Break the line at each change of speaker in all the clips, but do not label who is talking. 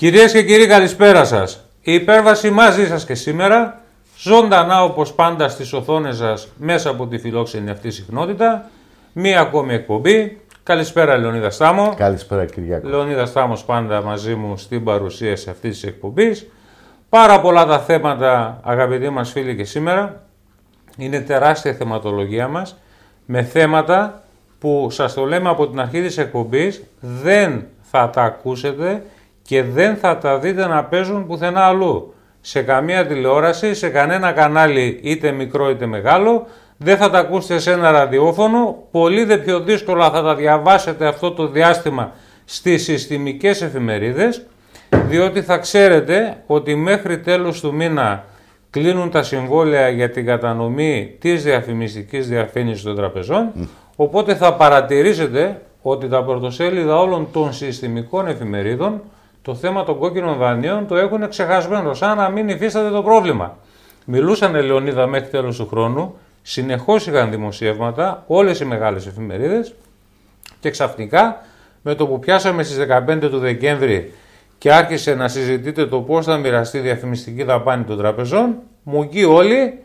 Κυρίες και κύριοι καλησπέρα σας. Η υπέρβαση μαζί σας και σήμερα, ζωντανά όπως πάντα στις οθόνες σας μέσα από τη φιλόξενη αυτή συχνότητα, μία ακόμη εκπομπή. Καλησπέρα Λεωνίδα Στάμο.
Καλησπέρα Κυριακό.
Λεωνίδα Στάμος πάντα μαζί μου στην παρουσίαση αυτής της εκπομπής. Πάρα πολλά τα θέματα αγαπητοί μας φίλοι και σήμερα. Είναι τεράστια θεματολογία μας με θέματα που σας το λέμε από την αρχή της εκπομπής δεν θα τα ακούσετε και δεν θα τα δείτε να παίζουν πουθενά αλλού. Σε καμία τηλεόραση, σε κανένα κανάλι είτε μικρό είτε μεγάλο, δεν θα τα ακούσετε σε ένα ραδιόφωνο, πολύ δε πιο δύσκολα θα τα διαβάσετε αυτό το διάστημα στις συστημικές εφημερίδες, διότι θα ξέρετε ότι μέχρι τέλος του μήνα κλείνουν τα συμβόλαια για την κατανομή της διαφημιστικής διαφήμισης των τραπεζών, οπότε θα παρατηρήσετε ότι τα πρωτοσέλιδα όλων των συστημικών εφημερίδων το θέμα των κόκκινων δανείων το έχουν ξεχασμένος, σαν να μην υφίσταται το πρόβλημα. Μιλούσαν Λεωνίδα μέχρι τέλος του χρόνου, συνεχώς είχαν δημοσιεύματα, όλες οι μεγάλες εφημερίδες. Και ξαφνικά με το που πιάσαμε στις 15 του Δεκέμβρη και άρχισε να συζητείτε το πώς θα μοιραστεί η διαφημιστική δαπάνη των τραπεζών, μου εκεί όλοι,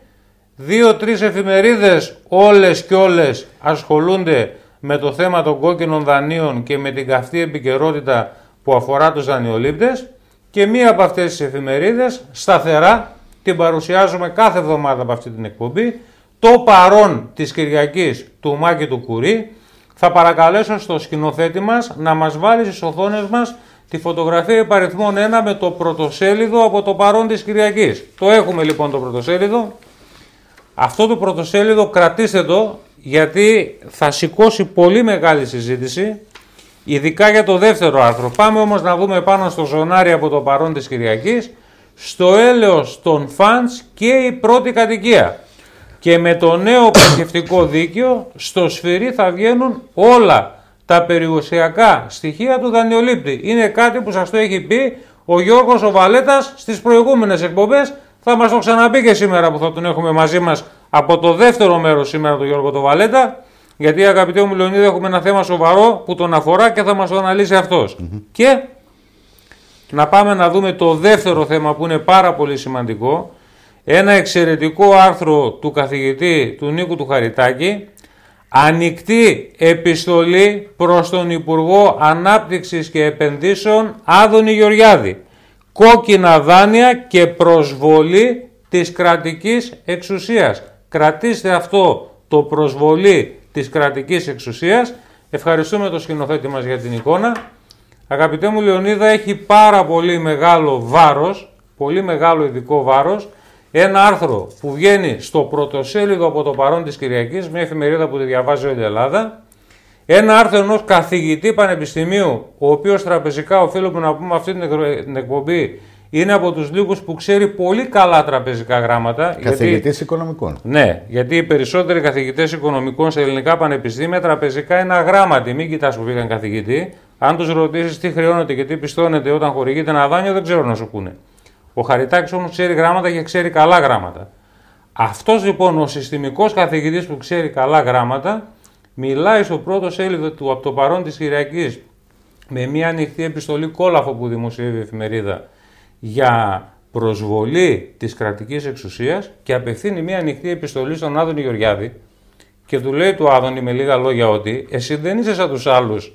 δύο-τρεις εφημερίδες όλες και όλες ασχολούνται με το θέμα των κόκκινων δανείων και με την καυτή επικαιρότητα που αφορά τους δανειολήπτες και μία από αυτές τις εφημερίδες σταθερά την παρουσιάζουμε κάθε εβδομάδα από αυτή την εκπομπή το παρόν της Κυριακής του Μάκη του Κουρί θα παρακαλέσω στο σκηνοθέτη μας να μας βάλει στις οθόνες μας τη φωτογραφία υπαριθμών 1 με το πρωτοσέλιδο από το παρόν της Κυριακής. Το έχουμε λοιπόν το πρωτοσέλιδο. Αυτό το πρωτοσέλιδο κρατήστε το γιατί θα σηκώσει πολύ μεγάλη συζήτηση ειδικά για το δεύτερο άρθρο. Πάμε όμως να δούμε πάνω στο ζωνάρι από το παρόν της Κυριακής, στο έλεος των φαντς και η πρώτη κατοικία. Και με το νέο παθευτικό δίκαιο, στο σφυρί θα βγαίνουν όλα τα περιουσιακά στοιχεία του δανειολήπτη. Είναι κάτι που σας το έχει πει ο Γιώργος ο Βαλέτας στις προηγούμενες εκπομπές. Θα μας το ξαναπεί και σήμερα που θα τον έχουμε μαζί μας από το δεύτερο μέρος σήμερα τον Γιώργο το Βαλέτα. Γιατί αγαπητέ μου Λεωνίδη έχουμε ένα θέμα σοβαρό που τον αφορά και θα μας το αναλύσει αυτός. Και να πάμε να δούμε το δεύτερο θέμα που είναι πάρα πολύ σημαντικό. Ένα εξαιρετικό άρθρο του καθηγητή του Νίκου του Χαριτάκη. Ανοιχτή επιστολή προς τον Υπουργό Ανάπτυξης και Επενδύσεων Άδωνη Γεωργιάδη. Κόκκινα δάνεια και προσβολή της κρατικής εξουσίας. Κρατήστε αυτό το προσβολή της κρατικής εξουσίας. Ευχαριστούμε τον σκηνοθέτη μας για την εικόνα. Αγαπητέ μου Λεωνίδα, έχει πάρα πολύ μεγάλο βάρος, πολύ μεγάλο ειδικό βάρος, ένα άρθρο που βγαίνει στο πρωτοσέλιδο από το παρόν της Κυριακής, μια εφημερίδα που τη διαβάζει όλη η Ελλάδα, ένα άρθρο ενός καθηγητή πανεπιστημίου, ο οποίος τραπεζικά, οφείλουμε να πούμε αυτή την εκπομπή, είναι από τους λίγους που ξέρει πολύ καλά τραπεζικά γράμματα.
Καθηγητής οικονομικών.
Ναι, γιατί οι περισσότεροι καθηγητές οικονομικών σε ελληνικά πανεπιστήμια τραπεζικά είναι αγράμματοι. Μην κοιτάς που πήγαν καθηγητή. Αν τους ρωτήσεις τι χρεώνεται και τι πιστώνεται όταν χορηγείται ένα δάνειο, δεν ξέρω να σου πούνε. Ο Χαριτάκης όμως ξέρει γράμματα και ξέρει καλά γράμματα. Αυτός λοιπόν ο συστημικός καθηγητής που ξέρει καλά γράμματα μιλάει στο πρώτο σέλιδο του από το παρόν της Κυριακής με μια ανοιχτή επιστολή κόλαφο που δημοσιεύει η εφημερίδα για προσβολή της κρατικής εξουσίας και απευθύνει μια ανοιχτή επιστολή στον Άδωνη Γεωργιάδη και του λέει του Άδωνη με λίγα λόγια ότι εσύ δεν είσαι σαν τους άλλους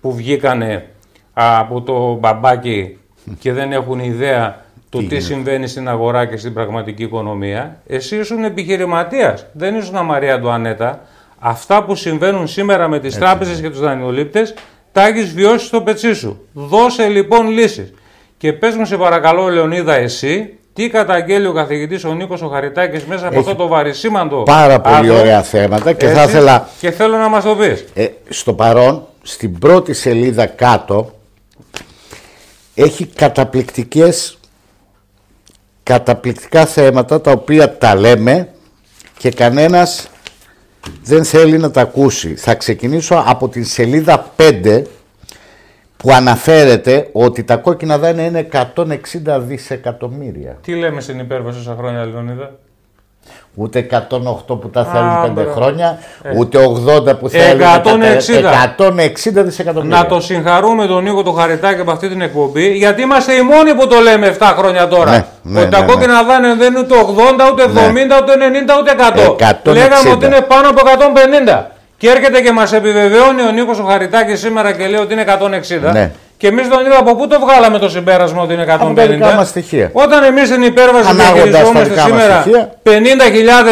που βγήκανε από το μπαμπάκι και δεν έχουν ιδέα το τι, τι συμβαίνει στην αγορά και στην πραγματική οικονομία. Εσύ ήσουν επιχειρηματίας, δεν ήσουν Μαρία Αντουανέτα. Αυτά που συμβαίνουν σήμερα με τις τράπεζες και τους δανειολήπτες τα έχεις βιώσει στο πετσί σου. Δώσε λοιπόν λύσεις. Και πες μου σε παρακαλώ Λεωνίδα εσύ, τι καταγγέλει ο καθηγητής ο Νίκος ο Χαριτάκης μέσα από αυτό το βαρισίμαντο
Πάρα πολύ ωραία θέματα και θα ήθελα...
Και θέλω να μας το πεις.
Ε, στο παρόν, στην πρώτη σελίδα κάτω, έχει καταπληκτικές καταπληκτικά θέματα τα οποία τα λέμε και κανένας δεν θέλει να τα ακούσει. Θα ξεκινήσω από την σελίδα 5 που αναφέρεται ότι τα κόκκινα δάνεια είναι 160 δισεκατομμύρια.
Τι λέμε στην υπέρβαση όσα χρόνια, Λεωνίδα;
Ούτε 108 που τα θέλουν
Α,
5
μπράβο.
χρόνια,
Ε.
ούτε 80 που θέλουν
160.
160 δισεκατομμύρια.
Να το συγχαρούμε τον Νίκο το Χαριτάκη από αυτή την εκπομπή, γιατί είμαστε οι μόνοι που το λέμε 7 χρόνια τώρα.
Ναι, ναι,
ότι τα
ναι, ναι.
κόκκινα δάνεια δεν είναι ούτε 80, ούτε 70, ούτε 90, ούτε 100.
160.
Λέγαμε ότι είναι πάνω από 150. Και έρχεται και μας επιβεβαιώνει ο Νίκος ο Χαριτάκης σήμερα και λέει ότι είναι 160.
Ναι.
Και εμείς τον είδαμε από πού το βγάλαμε το συμπέρασμα ότι είναι 150.
Από τα δικά μας στοιχεία.
Όταν εμείς στην υπέρβαση
Ανάγοντας τα
διαχειριζόμαστε
δικά μας
σήμερα
στοιχεία.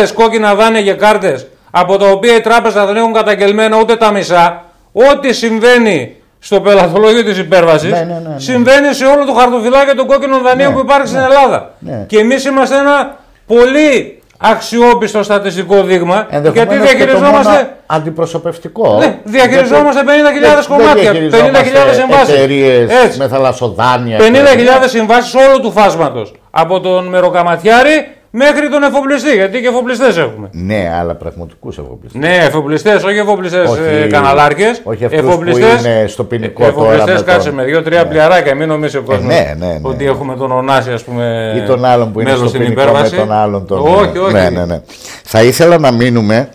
50.000 κόκκινα δάνεια και κάρτες, από τα οποία η τράπεζα δεν έχουν καταγγελμένα ούτε τα μισά, ό,τι συμβαίνει στο πελαθολόγιο της υπέρβασης,
Ναι, ναι, ναι, ναι.
συμβαίνει σε όλο το χαρτοφυλάκιο των κόκκινων δανείων
Ναι,
που υπάρχει στην Ελλάδα.
Ναι.
Και εμείς είμαστε ένα πολύ αξιόπιστο στατιστικό δείγμα, γιατί
Ενδεχομένως και το
διαχειριζόμαστε.
μόνο αντιπροσωπευτικό.
Ναι, διαχειριζόμαστε 50.000
δεν
κομμάτια, 50.000 συμβάσεις.
Εταιρείες
Έτσι.
με θαλασσοδάνεια.
50.000
και-
συμβάσει όλου του φάσματος. Από τον μεροκαματιάρη μέχρι τον εφοπλιστή. Γιατί και εφοπλιστές έχουμε.
Ναι, αλλά πραγματικούς εφοπλιστές.
Ναι, εφοπλιστές, όχι εφοπλιστές
Όχι-
ε, καναλάρχε.
όχι αυτούς που είναι στο ποινικό τώρα
Εφοπλιστές,
με
κάτσε
τον-
με δύο-τρία
Ναι.
πλιαράκια. Μην νομίζει ο κόσμος
ναι, ναι, ναι.
ότι έχουμε τον Ωνάση, ας πούμε.
Ή τον άλλον που είναι
μέλος
στο
στην
ποινικό με
υπέρβαση.
τον άλλον τον.
Όχι, όχι.
Ναι, ναι, ναι. Θα ήθελα να μείνουμε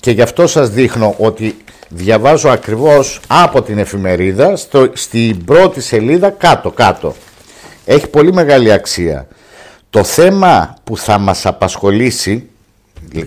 και γι' αυτό σας δείχνω ότι διαβάζω ακριβώς από την εφημερίδα στο, στην πρώτη σελίδα κάτω κάτω. Έχει πολύ μεγάλη αξία. Το θέμα που θα μας απασχολήσει,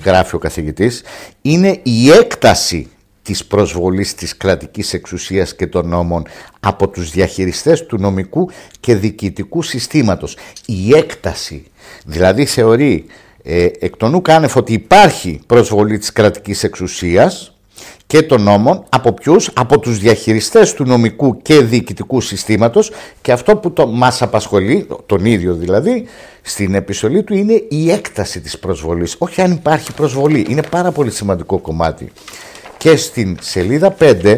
γράφει ο καθηγητής, είναι η έκταση της προσβολής της κρατικής εξουσίας και των νόμων από τους διαχειριστές του νομικού και διοικητικού συστήματος. Η έκταση. Δηλαδή θεωρεί ε, εκ των ουκ άνευ ότι υπάρχει προσβολή της κρατικής εξουσίας και των νόμων από ποιους, από τους διαχειριστές του νομικού και διοικητικού συστήματος και αυτό που το, μας απασχολεί, τον ίδιο δηλαδή, στην επιστολή του είναι η έκταση της προσβολής. Όχι αν υπάρχει προσβολή, είναι πάρα πολύ σημαντικό κομμάτι. Και στην σελίδα 5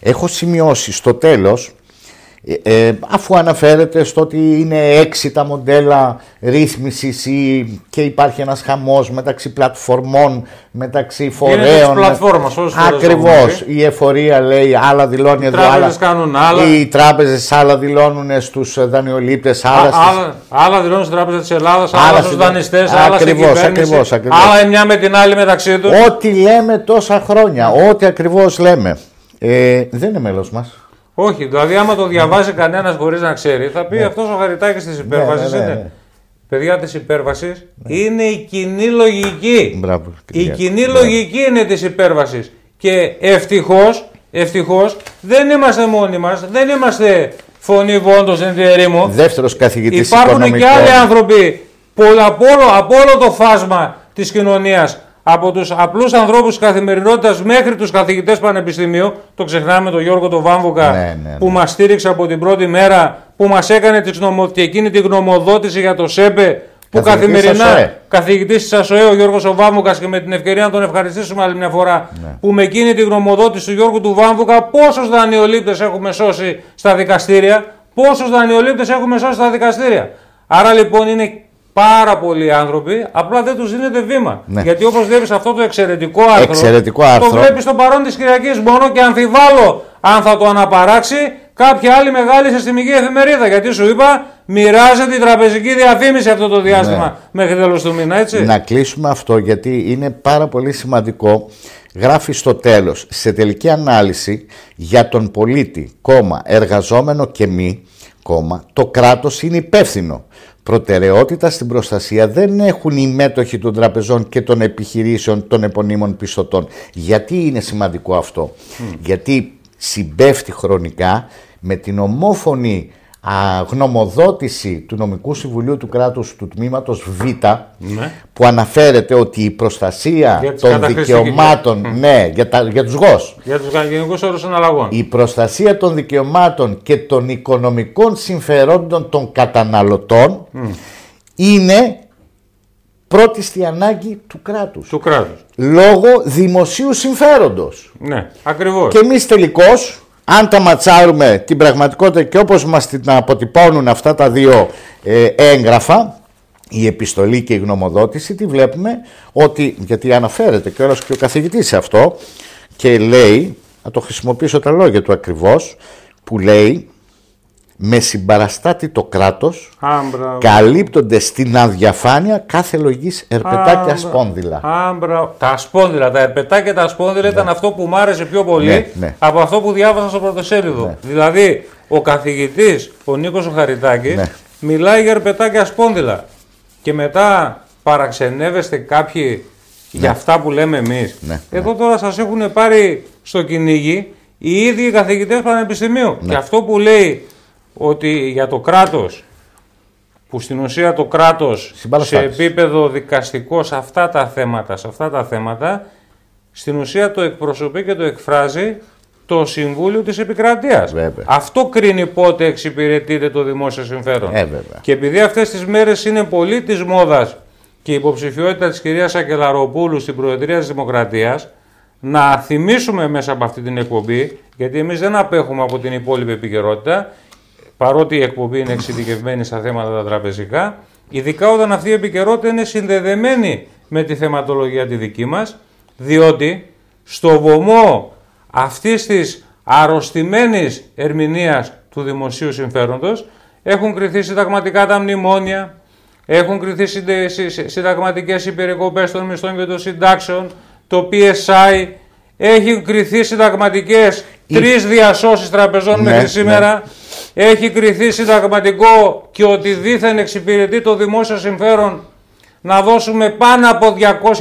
έχω σημειώσει στο τέλος ε, ε, αφού αναφέρεται στο ότι είναι έξι τα μοντέλα ρύθμισης ή, και υπάρχει ένας χαμός μεταξύ πλατφορμών, μεταξύ φορέων.
της πλατφόρμας, όσες φορές το
Ακριβώς.
έχουμε
Η εφορία λέει άλλα δηλώνει εδώ,
τράπεζες
άλλα.
κάνουν άλλα.
Οι τράπεζες άλλα δηλώνουν στους δανειολήπτες, άλλα
Α-
στις...
Άλλα, άλλα δηλώνουν στην Τράπεζα της Ελλάδας,
Άλλα
άλλα στους
στην-
δανειστές, άλλα στην
Ακριβώς,
κυβέρνηση.
ακριβώς, ακριβώς.
Άλλα η μια με την άλλη μεταξύ τους.
Ό,τι λέμε τόσα χρόνια, ό,τι ακριβώς λέμε. Ε, δεν είναι μέλος μας.
Όχι, δηλαδή άμα το διαβάζει κανένας χωρίς να ξέρει, θα πει αυτός ο χαριτάκι της υπέρβασης
ναι, ναι,
είναι.
ναι.
Παιδιά της υπέρβασης είναι η κοινή λογική.
Μπράβο,
η
κυρία.
κοινή
Μπράβο.
λογική είναι της υπέρβασης. Και ευτυχώς, ευτυχώς, δεν είμαστε μόνοι μας, δεν είμαστε φωνή βόντος εν τη ερήμο.
Δεύτερος καθηγητής
Υπάρχουν και
οικονομικών.
άλλοι άνθρωποι πολλά, από, όλο, από όλο το φάσμα της κοινωνίας από τους απλούς ανθρώπους της καθημερινότητας μέχρι τους καθηγητές πανεπιστημίου το ξεχνάμε τον Γιώργο τον Βάμβουκα
Ναι, ναι, ναι.
που μας στήριξε από την πρώτη μέρα που μας έκανε τη γνωμο... και εκείνη τη γνωμοδότηση για το ΣΕΠΕ που
Καθηγητής
καθημερινά
ΑΣΟΕ.
καθηγητής της ΑΣΟΕ ο Γιώργος ο Βάμβουκας και με την ευκαιρία να τον ευχαριστήσουμε άλλη μια φορά
Ναι.
που με εκείνη τη γνωμοδότηση του Γιώργου του Βάμβουκα πόσους δανειολήπτες έχουμε σώσει στα δικαστήρια πόσους δανειολήπτες έχουμε σώσει στα δικαστήρια άρα λοιπόν είναι πάρα πολλοί άνθρωποι απλά δεν τους δίνεται βήμα
Ναι.
γιατί όπως βλέπεις αυτό το εξαιρετικό άρθρο
Εξαιρετικό άρθρο.
το βλέπεις στο παρόν της Κυριακής μόνο και αμφιβάλλω αν θα το αναπαράξει κάποια άλλη μεγάλη συστημική εφημερίδα γιατί σου είπα μοιράζεται η τραπεζική διαφήμιση αυτό το διάστημα μέχρι τέλος του μήνα έτσι
Ναι. Να κλείσουμε αυτό γιατί είναι πάρα πολύ σημαντικό. Γράφει στο τέλος, σε τελική ανάλυση για τον πολίτη, κόμμα, εργαζόμενο και μη, κόμμα, το κράτος είναι υπεύθυνο. Προτεραιότητα στην προστασία δεν έχουν οι μέτοχοι των τραπεζών και των επιχειρήσεων των επωνύμων πιστωτών. Γιατί είναι σημαντικό αυτό; Γιατί συμπέφτει χρονικά με την ομόφωνη α, γνωμοδότηση του Νομικού Συμβουλίου του Κράτους του Τμήματος Β
Ναι.
που αναφέρεται ότι η προστασία
Για τις
των
καταχρηστικές.
δικαιωμάτων ναι, για, τα, για τους ΓΟΣ.
Για τους γενικούς όρους αναλλαγών.
Η προστασία των δικαιωμάτων και των οικονομικών συμφερόντων των καταναλωτών είναι πρώτη στη ανάγκη του κράτους.
Του κράτους.
Λόγω δημοσίου συμφέροντος.
Ναι ακριβώς.
Και εμείς τελικώς, αν τα ματσάρουμε την πραγματικότητα και όπως μας την αποτυπώνουν αυτά τα δύο ε, έγγραφα, η επιστολή και η γνωμοδότηση, τι βλέπουμε ότι, γιατί αναφέρεται και όλος και ο καθηγητής σε αυτό και λέει, να το χρησιμοποιήσω τα λόγια του ακριβώς, που λέει με συμπαραστάτη το κράτος
Άμπρα.
καλύπτονται στην αδιαφάνεια κάθε λογής ερπετάκια σπόνδυλα.
Άμπρα. Τα σπόνδυλα, τα ερπετάκια και τα σπόνδυλα ήταν αυτό που μου άρεσε πιο πολύ
Ναι, ναι.
από αυτό που διάβασα στο πρωτοσέλιδο. Δηλαδή, ο καθηγητής, ο Νίκος ο Χαριτάκης,
Ναι.
μιλάει για ερπετάκια σπόνδυλα. Και μετά παραξενεύεστε κάποιοι για αυτά που λέμε εμείς.
Ναι,
Εδώ τώρα σας έχουν πάρει στο κυνήγι οι ίδιοι οι καθηγητές πανεπιστημίου.
Ναι.
Και αυτό που λέει ότι για το κράτος που στην ουσία το κράτος σε
Συμπαραστάτης.
επίπεδο δικαστικό σε αυτά τα θέματα, σε αυτά τα θέματα, στην ουσία το εκπροσωπεί και το εκφράζει το Συμβούλιο της Επικρατείας.
Βέβαια.
Αυτό κρίνει πότε εξυπηρετείται το δημόσιο συμφέρον.
Ε, βέβαια.
Και επειδή αυτές τις μέρες είναι πολύ της μόδας και η υποψηφιότητα της κυρίας Ακελαροπούλου στην Προεδρία της Δημοκρατίας, να θυμίσουμε μέσα από αυτή την εκπομπή, γιατί εμείς δεν απέχουμε από την υπόλοιπη επικαιρότητα, παρότι η εκπομπή είναι εξειδικευμένη στα θέματα τα τραπεζικά, ειδικά όταν αυτή η επικαιρότητα είναι συνδεδεμένη με τη θεματολογία τη δική μας, διότι στο βωμό αυτής της αρρωστημένης ερμηνείας του δημοσίου συμφέροντος έχουν κριθεί συνταγματικά τα μνημόνια, έχουν κριθεί συντε- συ- συ- συνταγματικές υπερικοπές των μισθών και των συντάξεων, το PSI, έχει κριθεί συνταγματικές τρεις διασώσεις τραπεζών
Ναι,
μέχρι
ναι.
Σήμερα, έχει κριθεί συνταγματικό και ότι δήθεν εξυπηρετεί το δημόσιο συμφέρον να δώσουμε πάνω από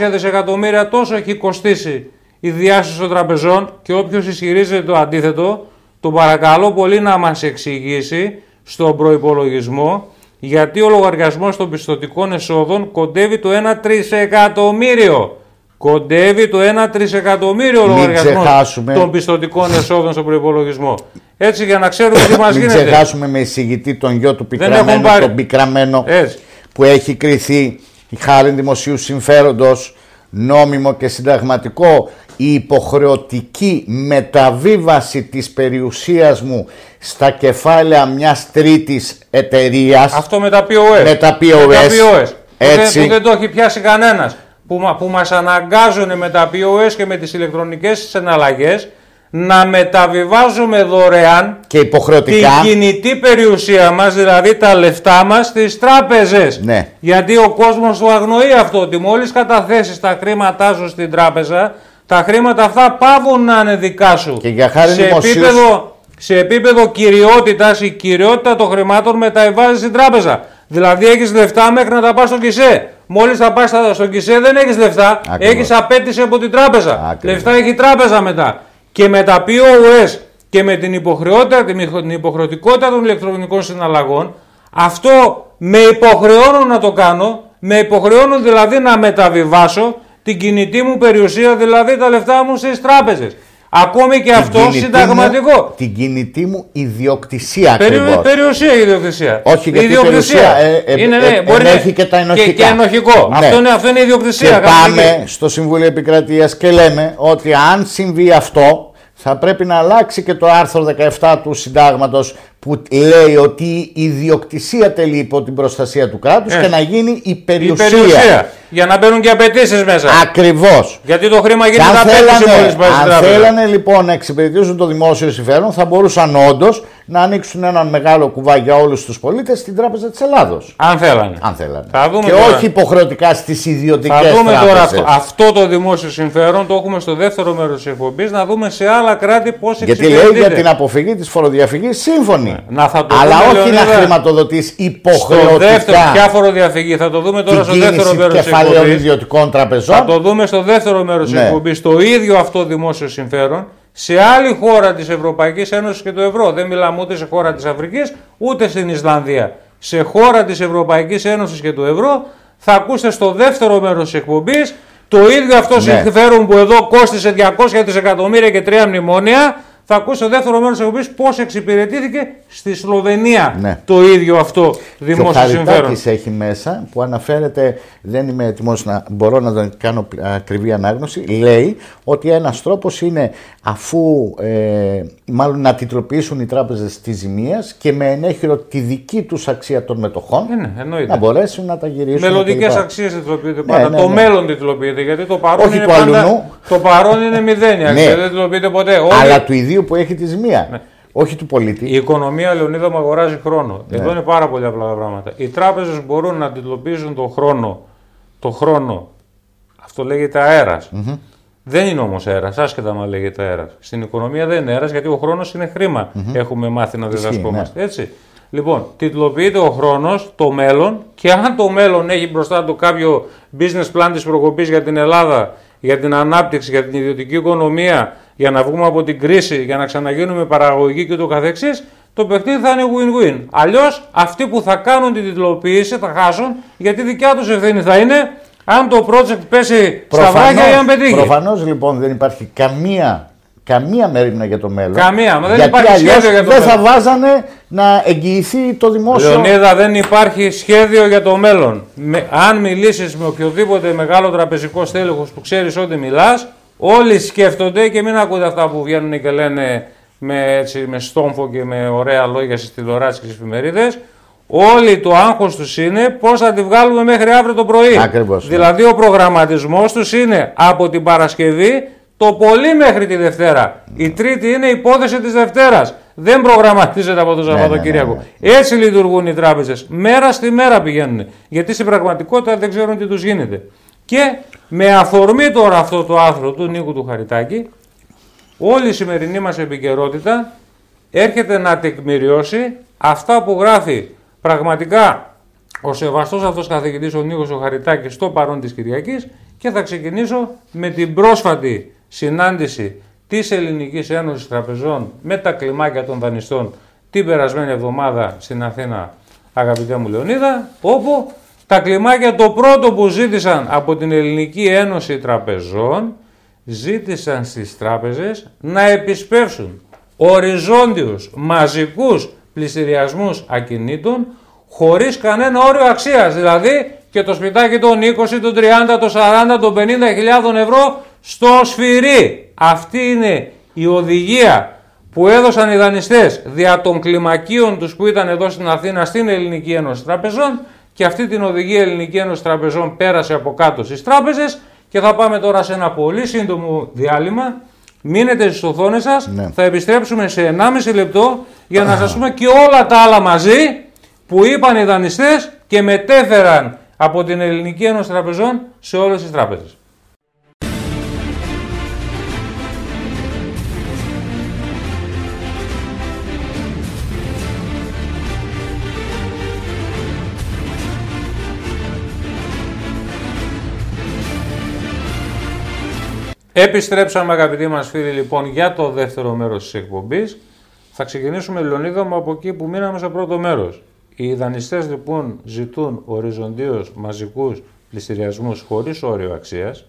200 δισεκατομμύρια τόσο έχει κοστίσει η διάσωση των τραπεζών και όποιος ισχυρίζεται το αντίθετο, τον παρακαλώ πολύ να μας εξηγήσει στον προϋπολογισμό γιατί ο λογαριασμός των πιστοτικών εσόδων κοντεύει το 1 τρισεκατομμύριο. Κοντεύει το 1 τρισεκατομμύριο ο
Μην
λογαριασμός
ξεχάσουμε-
των πιστοτικών εσόδων στον προϋπολογισμό. Έτσι για να ξέρουμε τι μας
Μην
γίνεται.
ξεχάσουμε με εισηγητή τον γιο του
Δεν έχουν
πικραμένου,
πάρει.
τον πικραμένο
Έτσι.
που έχει κριθεί η χάρη δημοσίου συμφέροντος νόμιμο και συνταγματικό η υποχρεωτική μεταβίβαση της περιουσίας μου στα κεφάλαια μιας τρίτης εταιρείας
Αυτό με τα POS.
Με τα POS.
Με τα POS. Που,
Έτσι.
δεν, που δεν το έχει πιάσει κανένας. Που, μα- που μας αναγκάζουν με τα POS και με τις ηλεκτρονικές συναλλαγές να μεταβιβάζουμε δωρεάν
και
την
υποχρεωτικά
κινητή περιουσία μας, δηλαδή τα λεφτά μας στις τράπεζες.
Ναι.
Γιατί ο κόσμος το αγνοεί αυτό, ότι μόλις καταθέσεις τα χρήματά σου στην τράπεζα, τα χρήματα αυτά πάβουν να είναι δικά σου.
Και για χάρη
σε
δημοσίους-
επίπεδο, σε επίπεδο κυριότητας, η κυριότητα των χρημάτων μεταβιβάζει στην τράπεζα. Δηλαδή έχεις λεφτά μέχρι να τα πας στο κισέ. Μόλις τα πας στα- στο κισέ δεν έχεις λεφτά,
Ακριβώς.
έχεις απέτηση από την τράπεζα.
Ακριβώς.
Λεφτά έχει η τράπεζα μετά. Και με τα POS και με την, υποχρεότητα, την υποχρεωτικότητα των ηλεκτρονικών συναλλαγών, αυτό με υποχρεώνουν να το κάνω, με υποχρεώνουν δηλαδή να μεταβιβάσω την κινητή μου περιουσία, δηλαδή τα λεφτά μου στις τράπεζες. Ακόμη και αυτό
κινητή
συνταγματικό.
Μου, την κινητή μου ιδιοκτησία
Περι,
ακριβώς.
περιουσία η ιδιοκτησία.
Όχι,
Η
γιατί η περιουσία, ε, ε,
είναι,
ε,
ναι, μπορεί να-
ενέχει και τα ενοχικά.
Και, και ενοχικό.
Ναι.
Αυτό, είναι, αυτό είναι η ιδιοκτησία.
Και
κανονική.
πάμε στο Συμβούλιο Επικρατείας και λέμε ότι αν συμβεί αυτό θα πρέπει να αλλάξει και το άρθρο 17 του συντάγματος που λέει ότι η ιδιοκτησία τελεί υπό την προστασία του κράτους
Ε.
και να γίνει η
Η
περιουσία.
περιουσία. Για να μπαίνουν και απαιτήσεις μέσα.
Ακριβώς.
Γιατί το χρήμα
Και
γίνεται
αν
απέτηση μόλις
θέλανε,
πάει στην
αν
τράπεζα.
θέλανε λοιπόν να εξυπηρετήσουν το δημόσιο συμφέρον θα μπορούσαν όντως να ανοίξουν έναν μεγάλο κουβά για όλους τους πολίτες στην Τράπεζα της Ελλάδος.
Αν θέλανε.
Αν θέλανε.
Θα δούμε
και
τώρα.
όχι υποχρεωτικά στις ιδιωτικές
Θα δούμε
τράπεζες.
τώρα αυτό, αυτό το δημόσιο συμφέρον, το έχουμε στο δεύτερο μέρος της εκπομπής, να δούμε σε άλλα κράτη πώς
Γιατί λέει για την αποφυγή της φοροδιαφυγής σύμφωνη.
Να θα το
Αλλά
δούμε,
όχι να
Λεωνίδα,
χρηματοδοτείς
Στο
υποχρεωτικά
δεύτερο, ποια φοροδιαφυγή, θα το δούμε τώρα
την
στο δεύτερο
κίνηση
μέρος της
κεφαλαίων
εκπομπής.
ιδιωτικών
Θα
τραπεζών.
το δούμε στο δεύτερο μέρος της
Ναι.
εκπομπής. Το ίδιο αυτό δημόσιο συμφέρον σε άλλη χώρα της Ευρωπαϊκής Ένωσης και του ευρώ. Δεν μιλάμε ούτε σε χώρα της Αφρικής ούτε στην Ισλανδία. Σε χώρα της Ευρωπαϊκής Ένωσης και του ευρώ θα ακούσετε στο δεύτερο μέρος της εκπομπής το ίδιο αυτό
Ναι.
συμφέρον που εδώ κόστησε 200 δισεκατομμύρια και τρία μνημόνια. Θα ακούσετε στο δεύτερο μέρος της εκπομπής πώς εξυπηρετήθηκε στη Σλοβενία
Ναι.
το ίδιο αυτό
Και ο
δημόσιο συμφέρον.
Χαριτάκης έχει μέσα που αναφέρεται, δεν είμαι έτοιμος να μπορώ να τον κάνω ακριβή ανάγνωση, λέει ότι ένας τρόπος είναι αφού ε, μάλλον να τιτλοποιήσουν οι τράπεζες τη ζημίας και με ενέχειρο τη δική τους αξία των μετοχών
Ε, ναι, εννοείται.
να μπορέσουν να τα γυρίσουν.
Μελλοντικές
κλπ.
αξίες τιτλοποιείται
Ναι,
πάντα.
ναι,
το
ναι.
μέλλον τιτλοποιείται. Γιατί το παρόν
Όχι
είναι
του
πάντα.
αλλουνού.
Το παρόν είναι μηδένια.
Ναι.
αξία, Δεν τιτλοποιείται ποτέ. Όλοι-
Αλλά του ιδίου που έχει της ζημία.
Ναι.
όχι του πολίτη.
Η οικονομία, Λεωνίδα, μου αγοράζει χρόνο. Ναι. Εδώ είναι πάρα πολύ απλά τα πράγματα. Οι τράπεζες μπορούν να αντιμετωπίζουν τον χρόνο, το χρόνο. Αυτό λέγεται αέρας. Mm-hmm. Δεν είναι όμως αέρας, άσχετα μα λέγεται αέρας. Στην οικονομία δεν είναι αέρας γιατί ο χρόνος είναι χρήμα. Mm-hmm. Έχουμε μάθει να διδασκόμαστε. Ναι. Έτσι. Λοιπόν, τιτλοποιείται ο χρόνος, το μέλλον και αν το μέλλον έχει μπροστά του κάποιο business plan της προκοπής για την Ελλάδα, για την ανάπτυξη, για την ιδιωτική οικονομία, για να βγούμε από την κρίση, για να ξαναγίνουμε παραγωγή και το καθεξής, το παιχνίδι θα είναι win-win. Αλλιώς αυτοί που θα κάνουν την τιτλοποίηση θα χάσουν, γιατί δικιά τους ευθύνη θα είναι αν το project πέσει στα βράχια ή αν πετύχει.
Προφανώς λοιπόν δεν υπάρχει καμία Καμία μέρημνα για το μέλλον.
Καμία, μα δεν Γιατί υπάρχει σχέδιο για το
δεν
μέλλον.
Δεν θα βάζανε να εγγυηθεί το δημόσιο.
Λεωνίδα, δεν υπάρχει σχέδιο για το μέλλον. Με, αν μιλήσεις με οποιοδήποτε μεγάλο τραπεζικό στέλεχος που ξέρεις ότι μιλάς, όλοι σκέφτονται και μην ακούτε αυτά που βγαίνουν και λένε με, έτσι, με στόμφο και με ωραία λόγια στις τηλεοράσεις και στις εφημερίδες. Όλοι το άγχος τους είναι πώς θα τη βγάλουμε μέχρι αύριο το πρωί.
Ακριβώς,
ναι. Δηλαδή, ο προγραμματισμός τους είναι από την Παρασκευή το πολύ μέχρι τη Δευτέρα. Η Τρίτη είναι υπόθεση της Δευτέρας. Δεν προγραμματίζεται από το ναι, Σαββατοκύριακο. Ναι, ναι, Έτσι λειτουργούν οι τράπεζες. Μέρα στη μέρα πηγαίνουν. Γιατί στην πραγματικότητα δεν ξέρουν τι τους γίνεται. Και με αφορμή τώρα αυτό το άρθρο του Νίκου του Χαριτάκη, όλη η σημερινή μας επικαιρότητα έρχεται να τεκμηριώσει αυτά που γράφει. Πραγματικά ο σεβαστός αυτός καθηγητής ο Νίκος ο Χαριτάκης στο παρόν της Κυριακής και θα ξεκινήσω με την πρόσφατη συνάντηση της Ελληνικής Ένωσης Τραπεζών με τα κλιμάκια των δανειστών την περασμένη εβδομάδα στην Αθήνα, αγαπητέ μου Λεωνίδα, όπου τα κλιμάκια το πρώτο που ζήτησαν από την Ελληνική Ένωση Τραπεζών ζήτησαν στις τράπεζες να επισπεύσουν οριζόντιους μαζικούς πληστηριασμούς ακινήτων χωρίς κανένα όριο αξίας. Δηλαδή και το σπιτάκι των 20, των 30, των 40, των 50 χιλιάδων ευρώ στο σφυρί. Αυτή είναι η οδηγία που έδωσαν οι δανειστές δια των κλιμακίων τους που ήταν εδώ στην Αθήνα στην Ελληνική Ένωση Τραπεζών και αυτή την οδηγία η Ελληνική Ένωση Τραπεζών πέρασε από κάτω στις τράπεζες και θα πάμε τώρα σε ένα πολύ σύντομο διάλειμμα. Μείνετε στις οθόνες σας, ναι. θα επιστρέψουμε σε 1,5 λεπτό για να σας πούμε και όλα τα άλλα μαζί που είπαν οι δανειστές και μετέφεραν από την Ελληνική Ένωση Τραπεζών σε όλες τις τράπεζες. Επιστρέψαμε αγαπητοί μας φίλοι λοιπόν για το δεύτερο μέρος της εκπομπής. Θα ξεκινήσουμε Λεωνίδα μου από εκεί που μείναμε στο πρώτο μέρος. Οι δανειστές λοιπόν ζητούν οριζοντίως μαζικούς πληστηριασμούς χωρίς όριο αξίας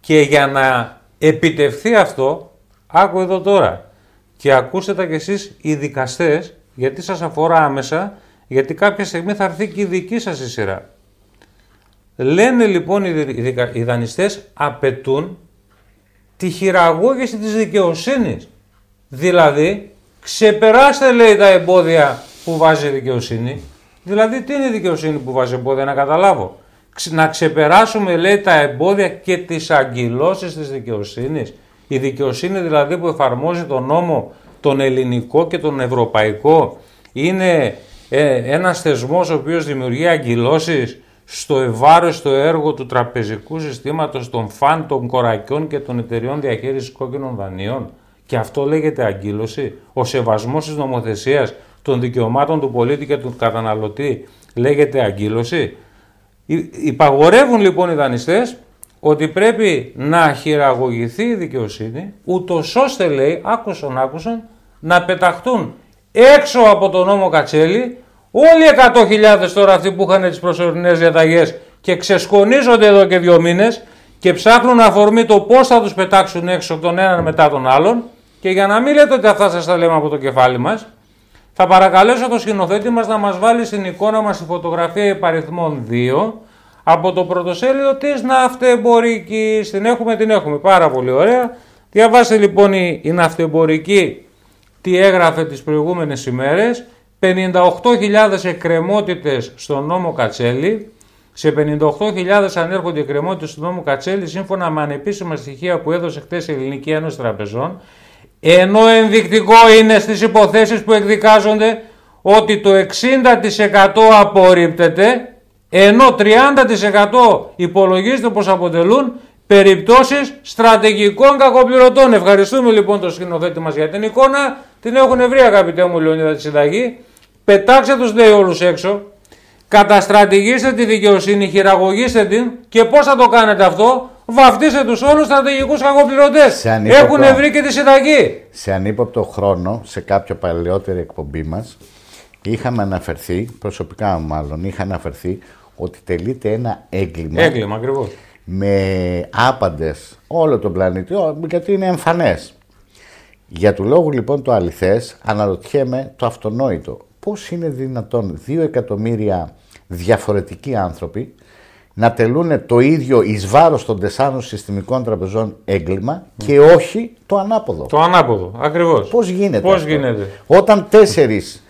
και για να επιτευχθεί αυτό, άκου εδώ τώρα και ακούστε τα κι εσείς οι δικαστές γιατί σας αφορά άμεσα, γιατί κάποια στιγμή θα έρθει και η δική σας η σειρά. Λένε λοιπόν οι δανειστές απαιτούν τη χειραγώγηση της δικαιοσύνης. Δηλαδή, ξεπεράστε λέει τα εμπόδια που βάζει η δικαιοσύνη. Δηλαδή, τι είναι η δικαιοσύνη που βάζει εμπόδια, να καταλάβω. Να ξεπεράσουμε, λέει, τα εμπόδια και τις αγκυλώσεις της δικαιοσύνης. Η δικαιοσύνη δηλαδή που εφαρμόζει τον νόμο, τον ελληνικό και τον ευρωπαϊκό, είναι ε, ένας θεσμός ο οποίος δημιουργεί αγκυλώσεις στο ευάρεστο έργο του τραπεζικού συστήματος των φαν, των κορακιών και των εταιριών διαχείρισης κόκκινων δανείων. Και αυτό λέγεται αγκύλωση. Ο σεβασμός της νομοθεσίας των δικαιωμάτων του πολίτη και του καταναλωτή λέγεται αγκύλωση. Υπαγορεύουν λοιπόν οι δανειστές ότι πρέπει να χειραγωγηθεί η δικαιοσύνη, ούτως ώστε λέει, άκουσον άκουσον, να πεταχτούν έξω από τον νόμο Κατσέλη Όλοι οι 100.000 τώρα αυτοί που είχαν τις προσωρινές διαταγές και ξεσκονίζονται εδώ και δύο μήνες και ψάχνουν αφορμή το πώς θα τους πετάξουν έξω τον έναν μετά τον άλλον. Και για να μην λέτε ότι αυτά σας τα λέμε από το κεφάλι μας, θα παρακαλέσω το σκηνοθέτη μας να μας βάλει στην εικόνα μας τη φωτογραφία υπαριθμών 2 από το πρωτοσέλιδο της ναυτεμπορική. Την έχουμε, την έχουμε. Πάρα πολύ ωραία. Διαβάστε λοιπόν η, η ναυτεμπορική τι έγραφε τις προηγούμενες ημέρες 58.000 εκκρεμότητες στον νόμο Κατσέλη. Σε 58.000 ανέρχονται εκκρεμότητες στον νόμο Κατσέλη σύμφωνα με ανεπίσημα στοιχεία που έδωσε χθες η Ελληνική Ένωση Τραπεζών. Ενώ ενδεικτικό είναι στις υποθέσεις που εκδικάζονται ότι το 60% απορρίπτεται, ενώ 30% υπολογίζεται πως αποτελούν περιπτώσεις στρατηγικών κακοπληρωτών. Ευχαριστούμε λοιπόν τον σκηνοθέτη μας για την εικόνα. Την έχουν βρει αγαπητέ μου Λεωνίδα τη συνταγή. Πετάξτε τους λέει όλους έξω. Καταστρατηγήστε τη δικαιοσύνη, χειραγωγήστε την και πώς θα το κάνετε αυτό; Βαφτίστε τους όλους στρατηγικούς κακοπληρωτές. Έχουν βρει και τη συνταγή.
Σε ανύποπτο χρόνο, σε κάποια παλαιότερη εκπομπή μας, είχαμε αναφερθεί, προσωπικά μάλλον, είχα αναφερθεί ότι τελείται ένα έγκλημα.
Έγκλημα ακριβώς
με άπαντες όλο τον πλανήτη, γιατί είναι εμφανές. Για του λόγου λοιπόν το αληθές αναρωτιέμαι το αυτονόητο. Πώς είναι δυνατόν δύο εκατομμύρια διαφορετικοί άνθρωποι να τελούν το ίδιο εις βάρος των τεσσάρων συστημικών τραπεζών έγκλημα και όχι το ανάποδο;
Το ανάποδο, ακριβώς.
Πώς γίνεται
Πώς γίνεται;
Όταν τέσσερις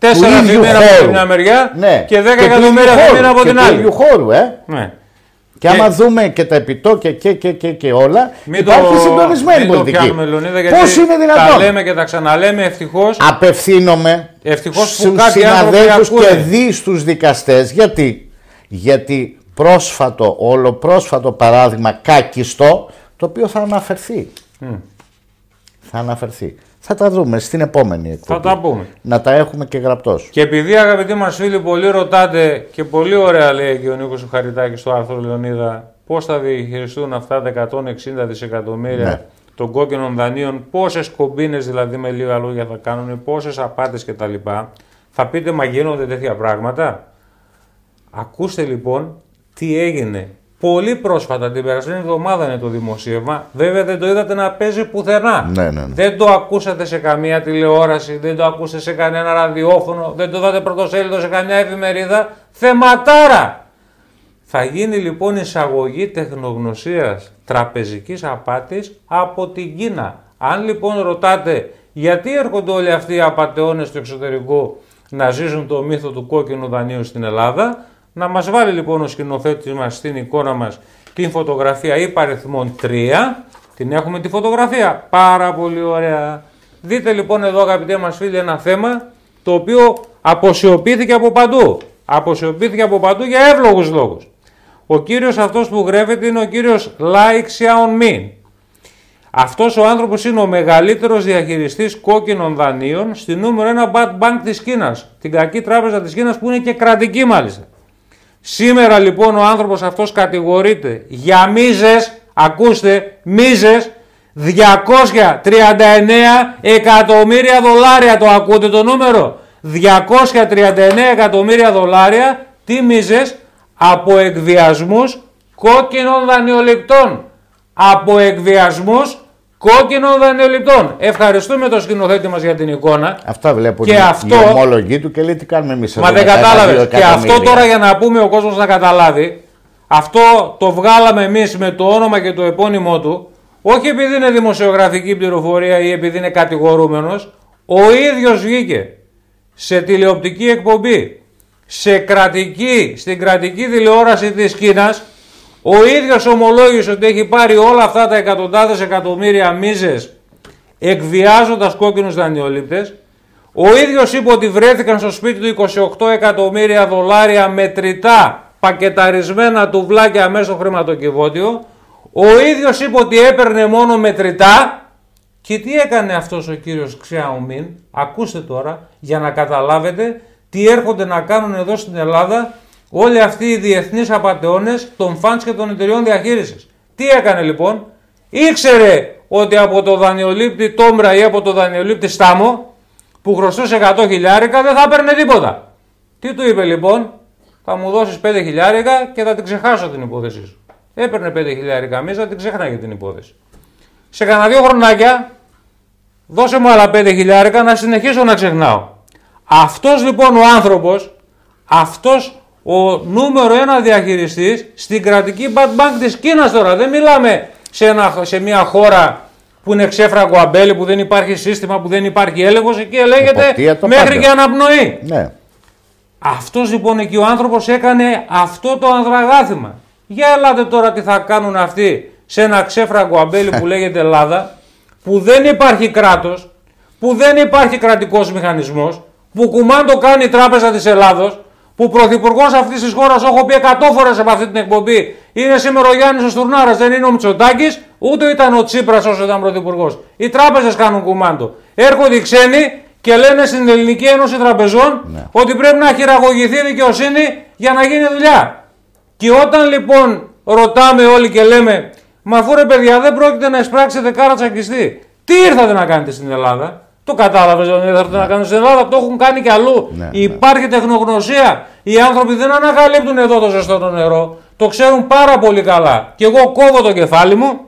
Τέσσερα από μια μεριά
ναι.
και δέκα εκατομμύρια από την άλλη.
του χώρου, ε. Ναι. Και, και άμα δούμε και τα επιτόκια και, και, και, και όλα, μην υπάρχει το, συντονισμένη μην πολιτική.
Πώς
είναι δυνατόν;
Τα λέμε και τα ξαναλέμε ευτυχώς.
Απευθύνομαι στους συναδέλφους και δι στους δικαστές. Γιατί, γιατί πρόσφατο, όλο πρόσφατο παράδειγμα κακιστό, το οποίο θα αναφερθεί. Θα αναφερθεί. Θα τα δούμε στην επόμενη εκπομπή.
Θα τα πούμε.
Να τα έχουμε και γραπτός.
Και επειδή αγαπητοί μας φίλοι πολύ ρωτάτε και πολύ ωραία λέει και ο Νίκος Χαριτάκη στο άρθρο Λεωνίδα πώς θα διαχειριστούν αυτά τα 160 δισεκατομμύρια ναι. των κόκκινων δανείων, πόσες κομπίνες δηλαδή με λίγα λόγια θα κάνουν, πόσες απάτες κτλ. Θα πείτε μα γίνονται τέτοια πράγματα. Ακούστε λοιπόν τι έγινε Πολύ πρόσφατα, την περασμένη εβδομάδα είναι το δημοσίευμα. Βέβαια δεν το είδατε να παίζει πουθενά.
Ναι, ναι, ναι.
Δεν το ακούσατε σε καμία τηλεόραση, δεν το ακούσατε σε κανένα ραδιόφωνο, δεν το είδατε πρωτοσέλιδο σε καμιά εφημερίδα. Θεματάρα! Θα γίνει λοιπόν εισαγωγή τεχνογνωσίας τραπεζικής απάτης από την Κίνα. Αν λοιπόν ρωτάτε γιατί έρχονται όλοι αυτοί οι απαταιώνες στο εξωτερικό να ζήσουν το μύθο του κόκκινου δανείου στην Ελλάδα, να μας βάλει λοιπόν ο σκηνοθέτης μας στην εικόνα μας την φωτογραφία υπαριθμών 3. Την έχουμε τη φωτογραφία. Πάρα πολύ ωραία. Δείτε λοιπόν εδώ αγαπητέ μας φίλοι ένα θέμα το οποίο αποσιωπήθηκε από παντού. Αποσιωπήθηκε από παντού για εύλογους λόγους. Ο κύριος αυτός που γρέφεται είναι ο κύριος Like Xiaomi. Αυτός ο άνθρωπος είναι ο μεγαλύτερος διαχειριστής κόκκινων δανείων στη νούμερο 1 bad bank της Κίνας. Την κακή τράπεζα της Κίνας που είναι και κρατική μάλιστα. Σήμερα λοιπόν ο άνθρωπος αυτός κατηγορείται για μίζες, ακούστε, μίζες 239 εκατομμύρια δολάρια, το ακούτε το νούμερο, 239 εκατομμύρια δολάρια, τι μίζες, από εκβιασμούς κόκκινων δανειοληπτών. Από εκβιασμούς κόκκινων δανειοληπτών. Ευχαριστούμε τον σκηνοθέτη μας για την εικόνα.
Αυτά βλέπουν
και
οι,
αυτό...
οι ομολογοί του και λέει τι κάνουμε εμείς
Μα δεν κατάλαβες. Και αυτό τώρα για να πούμε ο κόσμος να καταλάβει, αυτό το βγάλαμε εμείς με το όνομα και το επώνυμό του, όχι επειδή είναι δημοσιογραφική πληροφορία ή επειδή είναι κατηγορούμενος, ο ίδιος βγήκε σε τηλεοπτική εκπομπή, σε κρατική, στην κρατική τηλεόραση της Κίνας ο ίδιος ομολόγησε ότι έχει πάρει όλα αυτά τα εκατοντάδες εκατομμύρια μίζες εκβιάζοντας κόκκινους δανειολήπτες. Ο ίδιος είπε ότι βρέθηκαν στο σπίτι του 28 εκατομμύρια δολάρια μετρητά πακεταρισμένα τουβλάκια μέσα στο χρηματοκιβώτιο. Ο ίδιος είπε ότι έπαιρνε μόνο μετρητά. Και τι έκανε αυτός ο κύριος Ξιαουμίν, ακούστε τώρα, για να καταλάβετε τι έρχονται να κάνουν εδώ στην Ελλάδα όλοι αυτοί οι διεθνείς απαταιώνες των φαντς και των εταιριών διαχείρισης. Τι έκανε λοιπόν, ήξερε ότι από το δανειολήπτη Τόμπρα ή από το δανειολήπτη Στάμο που χρωστούσε 100 χιλιάρικα δεν θα έπαιρνε τίποτα. Τι του είπε λοιπόν, θα μου δώσεις 5 χιλιάρικα και θα την ξεχάσω την υπόθεσή σου. Έπαιρνε 5 χιλιάρικα μίζα, την ξέχναγε την υπόθεση. Σε κανένα δύο χρονάκια, δώσε μου άλλα 5 χιλιάρικα να συνεχίσω να ξεχνάω. Αυτός λοιπόν ο άνθρωπος, αυτός ο νούμερο ένα διαχειριστής στην κρατική bad bank της Κίνας τώρα. Δεν μιλάμε σε, ένα, σε μια χώρα που είναι ξέφραγο αμπέλι, που δεν υπάρχει σύστημα, που δεν υπάρχει έλεγχος, εκεί ελέγχεται μέχρι πάντα. και αναπνοή.
Ναι.
Αυτός λοιπόν εκεί ο άνθρωπος έκανε αυτό το ανδραγάθημα. Για ελάτε τώρα τι θα κάνουν αυτοί σε ένα ξέφραγο αμπέλι που λέγεται Ελλάδα. που δεν υπάρχει κράτος, που δεν υπάρχει κρατικός μηχανισμός, που κουμάντο κάνει η Τράπεζα της Ελλάδος, που πρωθυπουργός αυτής της χώρας, έχω πει 100 φορές από αυτή την εκπομπή, είναι σήμερα ο Γιάννης ο Στουρνάρας, δεν είναι ο Μητσοτάκης, ούτε ήταν ο Τσίπρας όσο ήταν πρωθυπουργός. Οι τράπεζες κάνουν κουμάντο. Έρχονται οι ξένοι και λένε στην Ελληνική Ένωση Τραπεζών
Ναι.
ότι πρέπει να χειραγωγηθεί η δικαιοσύνη για να γίνει δουλειά. Και όταν λοιπόν ρωτάμε όλοι και λέμε, μα αφού ρε παιδιά δεν πρόκειται να εισπράξετε κάρα τσακιστή, τι ήρθατε να κάνετε στην Ελλάδα; Το κατάλαβες ότι ήρθατε να κάνετε στην Ελλάδα, το έχουν κάνει κι αλλού.
Ναι,
Υπάρχει τεχνογνωσία. Οι άνθρωποι δεν ανακαλύπτουν εδώ το ζεστό το νερό. Το ξέρουν πάρα πολύ καλά. Και εγώ κόβω το κεφάλι μου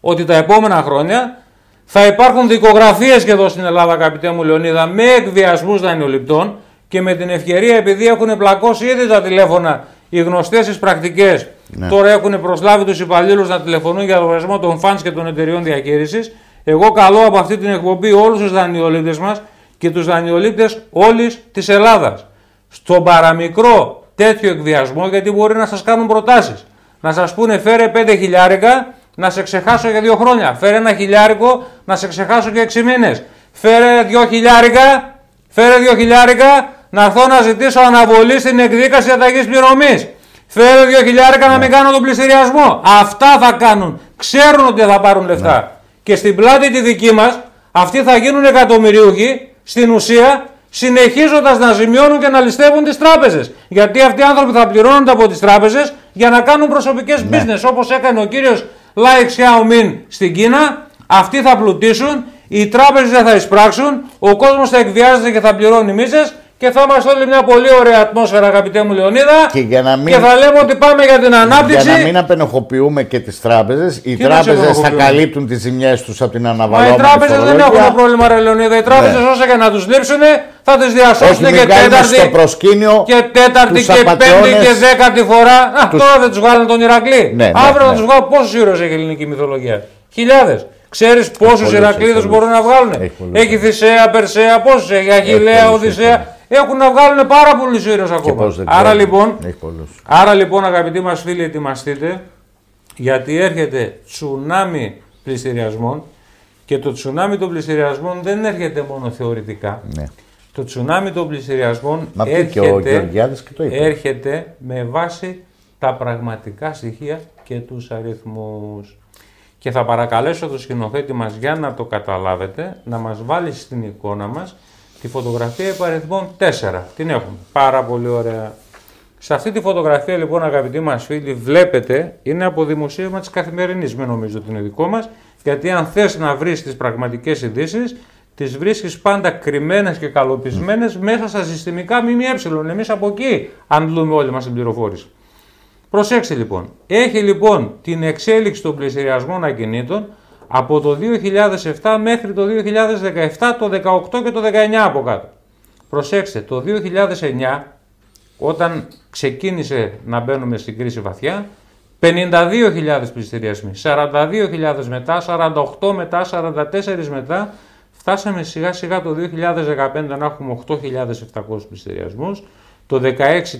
ότι τα επόμενα χρόνια θα υπάρχουν δικογραφίες και εδώ στην Ελλάδα, αγαπητέ μου Λεωνίδα, με εκβιασμούς δανειοληπτών και με την ευκαιρία, επειδή έχουν πλακώσει ήδη τα τηλέφωνα οι γνωστές τις πρακτικές, τώρα έχουν προσλάβει τους υπαλλήλους να τηλεφωνούν για λογαριασμό των φαντς και των εταιριών διαχείρισης. Εγώ καλώ από αυτή την εκπομπή όλους τους δανειολήπτες μας και τους δανειολήπτες όλης της Ελλάδας. Στον παραμικρό τέτοιο εκβιασμό, γιατί μπορεί να σας κάνουν προτάσεις. Να σας πούνε φέρε 5 χιλιάρικα να σε ξεχάσω για δύο χρόνια. Φέρε ένα χιλιάρικο να σε ξεχάσω για 6 μήνες. Φέρε δύο χιλιάρικα, φέρε δύο χιλιάρικα να έρθω να ζητήσω αναβολή στην εκδίκαση αταγής πληρωμής. Φέρε δύο χιλιάρικα να μην κάνω τον πληστηριασμό. Αυτά θα κάνουν. Ξέρουν ότι θα πάρουν λεφτά. Και στην πλάτη τη δική μας, αυτοί θα γίνουν εκατομμυριούχοι, στην ουσία, συνεχίζοντας να ζημιώνουν και να ληστεύουν τις τράπεζες. Γιατί αυτοί οι άνθρωποι θα πληρώνονται από τις τράπεζες για να κάνουν προσωπικές business, όπως έκανε ο κύριος Λάι Xiaomin στην Κίνα. Αυτοί θα πλουτίσουν, οι τράπεζες δεν θα εισπράξουν, ο κόσμος θα εκβιάζεται και θα πληρώνει μίσες και θα είμαστε όλοι μια πολύ ωραία ατμόσφαιρα, αγαπητέ μου Λεωνίδα.
Και για να μην-
και θα λέμε ότι πάμε για την ανάπτυξη.
Για να μην απενοχοποιούμε και τις τράπεζες, οι
Τι να
τράπεζες θα
ξεπενοχοποιούμε;
καλύπτουν τις ζημιές τους από την
Μα οι
αναβαλώμενη
τράπεζες δεν
φορολογία.
έχουν πρόβλημα, ρε Λεωνίδα. Οι τράπεζες όσο και να τους λείψουν θα τις
Όχι,
διασώσουν
μην
και
βγάλουμε στο
τέταρτη,
προσκήνιο
και τέταρτη
τους
και πέμπτη
απατεώνες.
και δέκατη φορά. Α,
Τους-
τώρα δεν τους βγάλουν τον Ηρακλή.
Ναι, ναι,
Αύριο
ναι.
θα τους βγάλουν πόσους ήρωες έχει η ελληνική μυθολογία; Χιλιάδες. Ξέρεις πόσους
πολλούς,
Ηρακλείδε
έχει
μπορούν να βγάλουν.
Έχει πολλούς.
Έχει Θησέα, Περσέα, πόσους έχει; Αχηλέα,
πολλούς,
Οδυσσέα. Έχουν να βγάλουν πάρα πολλούς ήρωες ακόμα.
πώς δεν
Άρα
ξέρω.
λοιπόν,
Έχει πολλούς.
Άρα λοιπόν αγαπητοί μας φίλοι ετοιμαστείτε γιατί έρχεται τσουνάμι πληστηριασμών και το τσουνάμι των πληστηριασμών δεν έρχεται μόνο θεωρητικά.
Ναι.
Το τσουνάμι των πληστηριασμών
Μα πει και ο
έρχεται,
Γεωργιάδης και το είπε.
έρχεται με βάση τα πραγματικά στοιχεία και τους αριθμούς. Και θα παρακαλέσω το σκηνοθέτη μας για να το καταλάβετε, να μας βάλει στην εικόνα μας τη φωτογραφία υπαριθμών 4. Την έχουμε. Πάρα πολύ ωραία. Σε αυτή τη φωτογραφία λοιπόν αγαπητοί μας φίλοι βλέπετε είναι από δημοσίευμα της καθημερινής, με νομίζω ότι είναι δικό μας, γιατί αν θες να βρεις τις πραγματικές ειδήσεις, τις βρίσκεις πάντα κρυμμένες και καλοπισμένες μέσα στα συστημικά ΜΜΕ. Εμείς από εκεί αντλούμε όλη μας την πληροφόρηση. Προσέξτε λοιπόν. Έχει λοιπόν την εξέλιξη των πληστηριασμών ακινήτων από το 2007 μέχρι το 2017, το 18 και το 19 από κάτω. Προσέξτε, το 2009 όταν ξεκίνησε να μπαίνουμε στην κρίση βαθιά, 52.000 πληστηριασμοί, 42.000 μετά, 48 μετά, 44 μετά, φτάσαμε σιγά σιγά το 2015 να έχουμε 8.700 πληστηριασμούς, το 16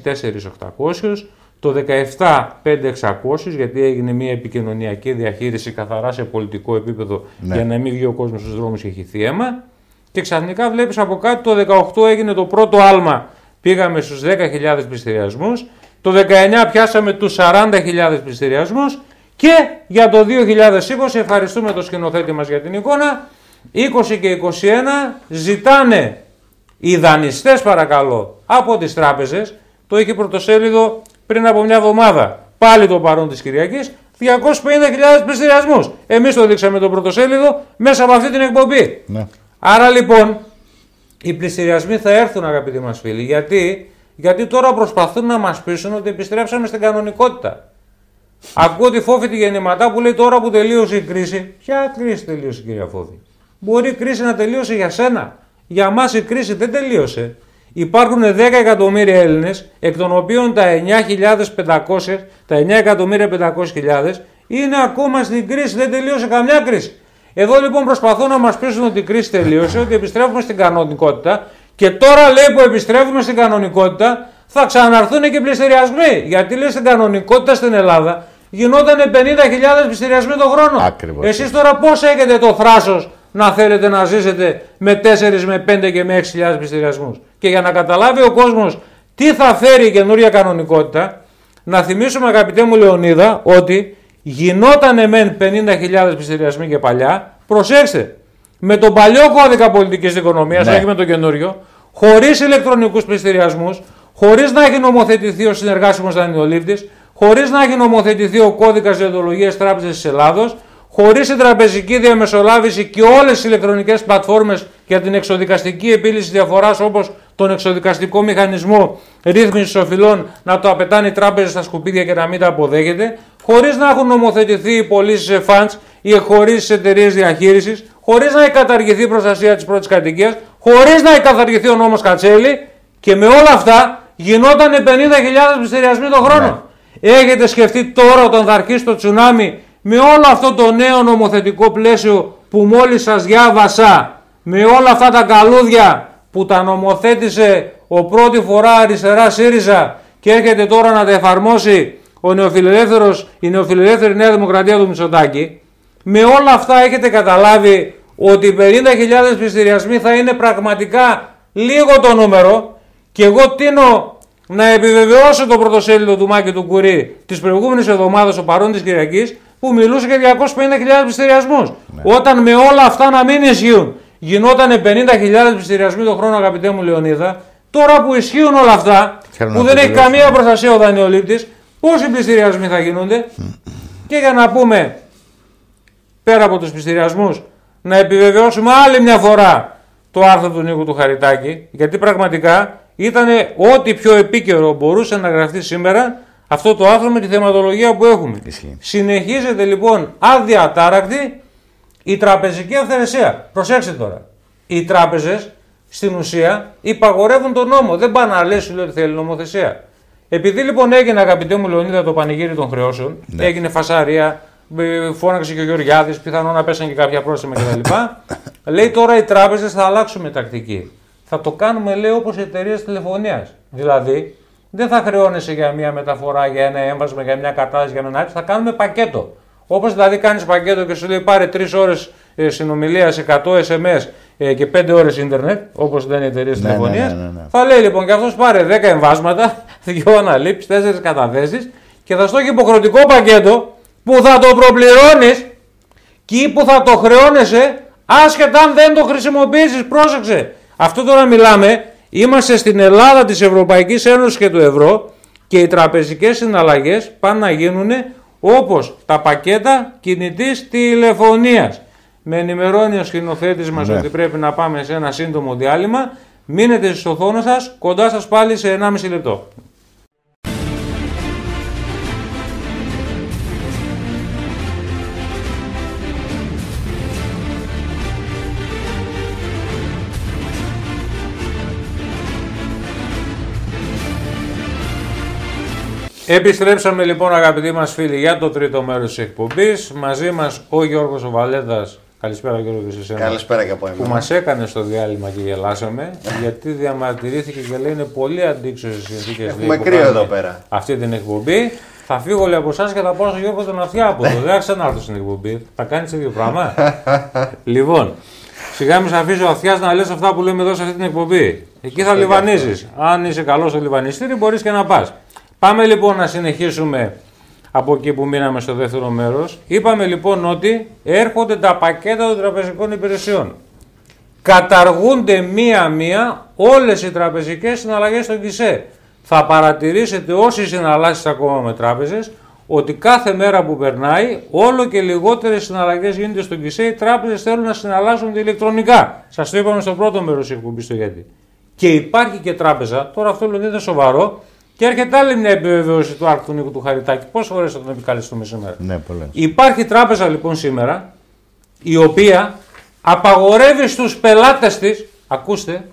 4.800, το 17 5.600 γιατί έγινε μια επικοινωνιακή διαχείριση καθαρά σε πολιτικό επίπεδο
Ναι.
για να μην βγει ο κόσμος στους δρόμους και χυθεί αίμα και ξαφνικά βλέπεις από κάτω το 18 έγινε το πρώτο άλμα. Πήγαμε στους 10.000 πληστηριασμούς. Το 19 πιάσαμε τους 40.000 πληστηριασμούς. Και για το 2020 ευχαριστούμε το σκηνοθέτη μας για την εικόνα 20 και 21 ζητάνε οι δανειστές παρακαλώ από τις τράπεζες το είχε πρωτοσέλιδο πριν από μια εβδομάδα πάλι το παρόν της Κυριακής 250.000 πληστηριασμούς εμείς το δείξαμε το πρωτοσέλιδο μέσα από αυτή την εκπομπή
Ναι.
Άρα λοιπόν οι πληστηριασμοί θα έρθουν αγαπητοί μας φίλοι. Γιατί, Γιατί τώρα προσπαθούν να μας πείσουν ότι επιστρέψαμε στην κανονικότητα. Ακούω τη Φόφη τη γεννηματά που λέει τώρα που τελείωσε η κρίση. Ποια κρίση τελείωσε κυρία Φόφη. Μπορεί η κρίση να τελείωσε για σένα. Για μας η κρίση δεν τελείωσε. Υπάρχουν 10 εκατομμύρια Έλληνες, εκ των οποίων τα 9.500, τα 9.500.000 είναι ακόμα στην κρίση, δεν τελείωσε καμιά κρίση. Εδώ λοιπόν προσπαθούν να μας πείσουν ότι η κρίση τελείωσε, ότι επιστρέφουμε στην κανονικότητα και τώρα λέει που επιστρέφουμε στην κανονικότητα θα ξαναρθούν και πληστηριασμοί. Γιατί λέει στην κανονικότητα στην Ελλάδα γινόταν 50.000 πληστηριασμοί το χρόνο.
Ακριβώς.
Εσείς τώρα πώς έχετε το θράσος να θέλετε να ζήσετε με 4, με 5 και με 6.000 πληστηριασμούς. Και για να καταλάβει ο κόσμος τι θα φέρει η καινούρια κανονικότητα, να θυμίσουμε αγαπητέ μου Λεωνίδα ότι γινόταν μεν 50.000 πληστηριασμοί και παλιά, προσέξτε, με τον παλιό κώδικα πολιτικής οικονομίας,
Ναι.
όχι με τον καινούριο, χωρίς ηλεκτρονικούς πληστηριασμούς, χωρίς να έχει νομοθετηθεί ο συνεργάσιμος δανειολήπτης, χωρίς να έχει νομοθετηθεί ο κώδικας διοντολογία Τράπεζας της Ελλάδος, χωρίς η τραπεζική διαμεσολάβηση και όλες τι ηλεκτρονικές πλατφόρμες για την εξοδικαστική επίλυση διαφοράς όπως τον εξοδικαστικό μηχανισμό ρύθμισης οφειλών να το απαιτάνε οι τράπεζε στα σκουπίδια και να μην τα αποδέχεται, χωρίς να έχουν νομοθετηθεί οι πωλήσει σε funds ή χωρί τι εταιρείες διαχείρισης, χωρίς να έχει καταργηθεί η προστασία της πρώτης κατοικίας, χωρίς να έχει καταργηθεί ο νόμος Κατσέλη και με όλα αυτά γινόταν 50.000 πληστηριασμοί το χρόνο. Έχετε σκεφτεί τώρα όταν θα αρχίσει το τσουνάμι με όλο αυτό το νέο νομοθετικό πλαίσιο που μόλις σας διάβασα, με όλα αυτά τα καλούδια που τα νομοθέτησε ο πρώτη φορά αριστερά ΣΥΡΙΖΑ και έρχεται τώρα να τα εφαρμόσει ο νεοφιλελεύθερος, η νεοφιλελεύθερη Νέα Δημοκρατία του Μητσοτάκη, με όλα αυτά έχετε καταλάβει ότι οι 50.000 πληστηριασμοί θα είναι πραγματικά λίγο το νούμερο και εγώ τίνω να επιβεβαιώσω το πρωτοσέλιδο του Μάκη του Κουρί της προηγούμενης εβδομάδας ο παρόν της Κυριακής που μιλούσε για 250.000 πληστηριασμούς. Όταν με όλα αυτά να μην ισχύουν γινόταν 50.000 πληστηριασμοί το χρόνο, αγαπητέ μου Λεωνίδα, τώρα που ισχύουν όλα αυτά,
Θέλω
που
να
δεν
το
έχει
τελειώσω.
καμία προστασία ο δανειολήπτης, πόσοι πληστηριασμοί θα γίνονται; Και για να πούμε πέρα από τους πληστηριασμούς να επιβεβαιώσουμε άλλη μια φορά το άρθρο του Νίκου του Χαριτάκη γιατί πραγματικά ήταν ό,τι πιο επίκαιρο μπορούσε να γραφτεί σήμερα αυτό το άρθρο με τη θεματολογία που έχουμε.
Ισχύει.
Συνεχίζεται λοιπόν αδιατάρακτη η τραπεζική αυθαιρεσία. Προσέξτε τώρα. Οι τράπεζες στην ουσία υπαγορεύουν τον νόμο. Δεν πάνε να λες σου λέει ότι θέλει νομοθεσία. Επειδή λοιπόν έγινε αγαπητέ μου Λεωνίδα το πανηγύρι των χρεώσεων,
Ναι.
έγινε φασαρία, ε, φώναξε και ο Γεωργιάδης, πιθανόν να πέσαν και κάποια πρόστιμα κτλ. λέει τώρα οι τράπεζες θα αλλάξουμε τακτική. Θα το κάνουμε λέει όπως οι εταιρείες τηλεφωνίας. Δηλαδή δεν θα χρεώνεσαι για μια μεταφορά, για ένα έμβασμα, για μια κατάσταση, για ένα έτσι, θα κάνουμε πακέτο. Όπως δηλαδή κάνεις πακέτο και σου λέει πάρε 3 ώρες συνομιλία, 100 SMS ε, και 5 ώρες ίντερνετ, όπως λένε οι εταιρείες
Ναι,
τηλεφωνίας.
ναι, ναι, ναι, ναι.
Θα λέει λοιπόν και αυτός πάρε 10 εμβάσματα, 2 αναλήψεις, 4 καταθέσεις και θα στο έχει υποχρεωτικό πακέτο που θα το προπληρώνεις και που θα το χρεώνεσαι άσχετα αν δεν το χρησιμοποιήσεις. Πρόσεξε. Αυτό τώρα μιλάμε. Είμαστε στην Ελλάδα της Ευρωπαϊκής Ένωσης και του ευρώ και οι τραπεζικές συναλλαγές πάνε να γίνουν όπως τα πακέτα κινητής τηλεφωνίας. Με ενημερώνει ο σκηνοθέτης μας
Ναι.
ότι πρέπει να πάμε σε ένα σύντομο διάλειμμα. Μείνετε στις οθόνες σας, κοντά σας πάλι σε 1,5 λεπτό. Επιστρέψαμε λοιπόν αγαπητοί μας φίλοι για το τρίτο μέρος της εκπομπής. Μαζί μας ο Γιώργος ο Βαλέτας. Καλησπέρα Γιώργο και σε εσένα.
Καλησπέρα και από
Που
εμένα.
μας έκανε στο διάλειμμα και γελάσαμε γιατί διαμαρτυρήθηκε και λέει είναι πολύ αντίξωες οι συνθήκες
Έχουμε
λέει, που
κρύο
κάνουμε
εδώ πέρα.
Αυτή την εκπομπή. Θα φύγω λέει από εσάς και θα πάω στο Γιώργο τον Αυτιάποδο. Δεν θα ξανάρθω στην εκπομπή. Θα κάνεις το ίδιο πράγμα. λοιπόν, σιγά μην σε αφήσει ο Αυτιά να λες αυτά που λέμε εδώ σε αυτή την εκπομπή. Εκεί θα
και
λιβανίζεις. Αν είσαι καλός στο λιβανιστήρι, μπορείς και να πας. Πάμε λοιπόν να συνεχίσουμε από εκεί που μείναμε στο δεύτερο μέρος. Είπαμε λοιπόν ότι έρχονται τα πακέτα των τραπεζικών υπηρεσιών. Καταργούνται μία-μία όλες οι τραπεζικές συναλλαγές στο ΚΙΣΕ. Θα παρατηρήσετε όσοι συναλλάσσετε ακόμα με τράπεζες ότι κάθε μέρα που περνάει όλο και λιγότερες συναλλαγές γίνονται στο ΚΙΣΕ. Οι τράπεζες θέλουν να συναλλάσσονται ηλεκτρονικά. Σας το είπαμε στο πρώτο μέρος της εκπομπής το γιατί. Και υπάρχει και τράπεζα, τώρα αυτό λέει είναι σοβαρό, και έρχεται άλλη μια επιβεβαίωση του άρθρου του Νίκου του Χαριτάκη. Πόσες φορές θα τον επικαλεστούμε σήμερα;
Ναι, πολλές.
Υπάρχει τράπεζα λοιπόν σήμερα η οποία απαγορεύει στους πελάτες της, ακούστε,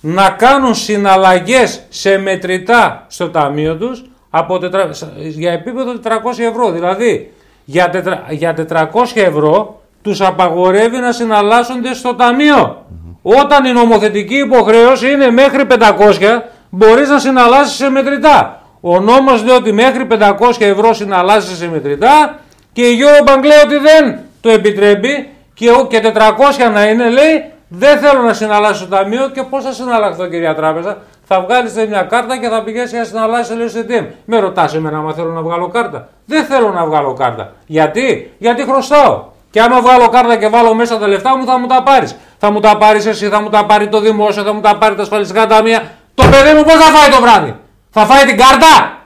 να κάνουν συναλλαγές σε μετρητά στο ταμείο τους από τετρα... για επίπεδο 400 ευρώ. Δηλαδή για, τετρα... για 400 ευρώ τους απαγορεύει να συναλλάσσονται στο ταμείο. Όταν η νομοθετική υποχρέωση είναι μέχρι 500 μπορείς να συναλλάσσεις σε μετρητά. Ο νόμος λέει ότι μέχρι 500 ευρώ συναλλάσσεσαι σε μετρητά και η Eurobank λέει ότι δεν το επιτρέπει και, και 400 να είναι λέει δεν θέλω να συναλλάσσω στο ταμείο και πώς θα συναλλαχθώ, κυρία Τράπεζα. Θα βγάλεις μια κάρτα και θα πηγαίνεις να συναλλάσσεις λέει στο ATM. Με ρωτάς εμένα αν θέλω να βγάλω κάρτα. Δεν θέλω να βγάλω κάρτα. Γιατί, Γιατί χρωστάω. Και άμα βγάλω κάρτα και βάλω μέσα τα λεφτά μου, θα μου τα πάρεις. Θα μου τα πάρεις εσύ, θα μου τα πάρει το δημόσιο, θα μου τα πάρει τα ασφαλιστικά ταμεία. Το παιδί μου πώς θα φάει το βράδυ; Θα φάει την κάρτα;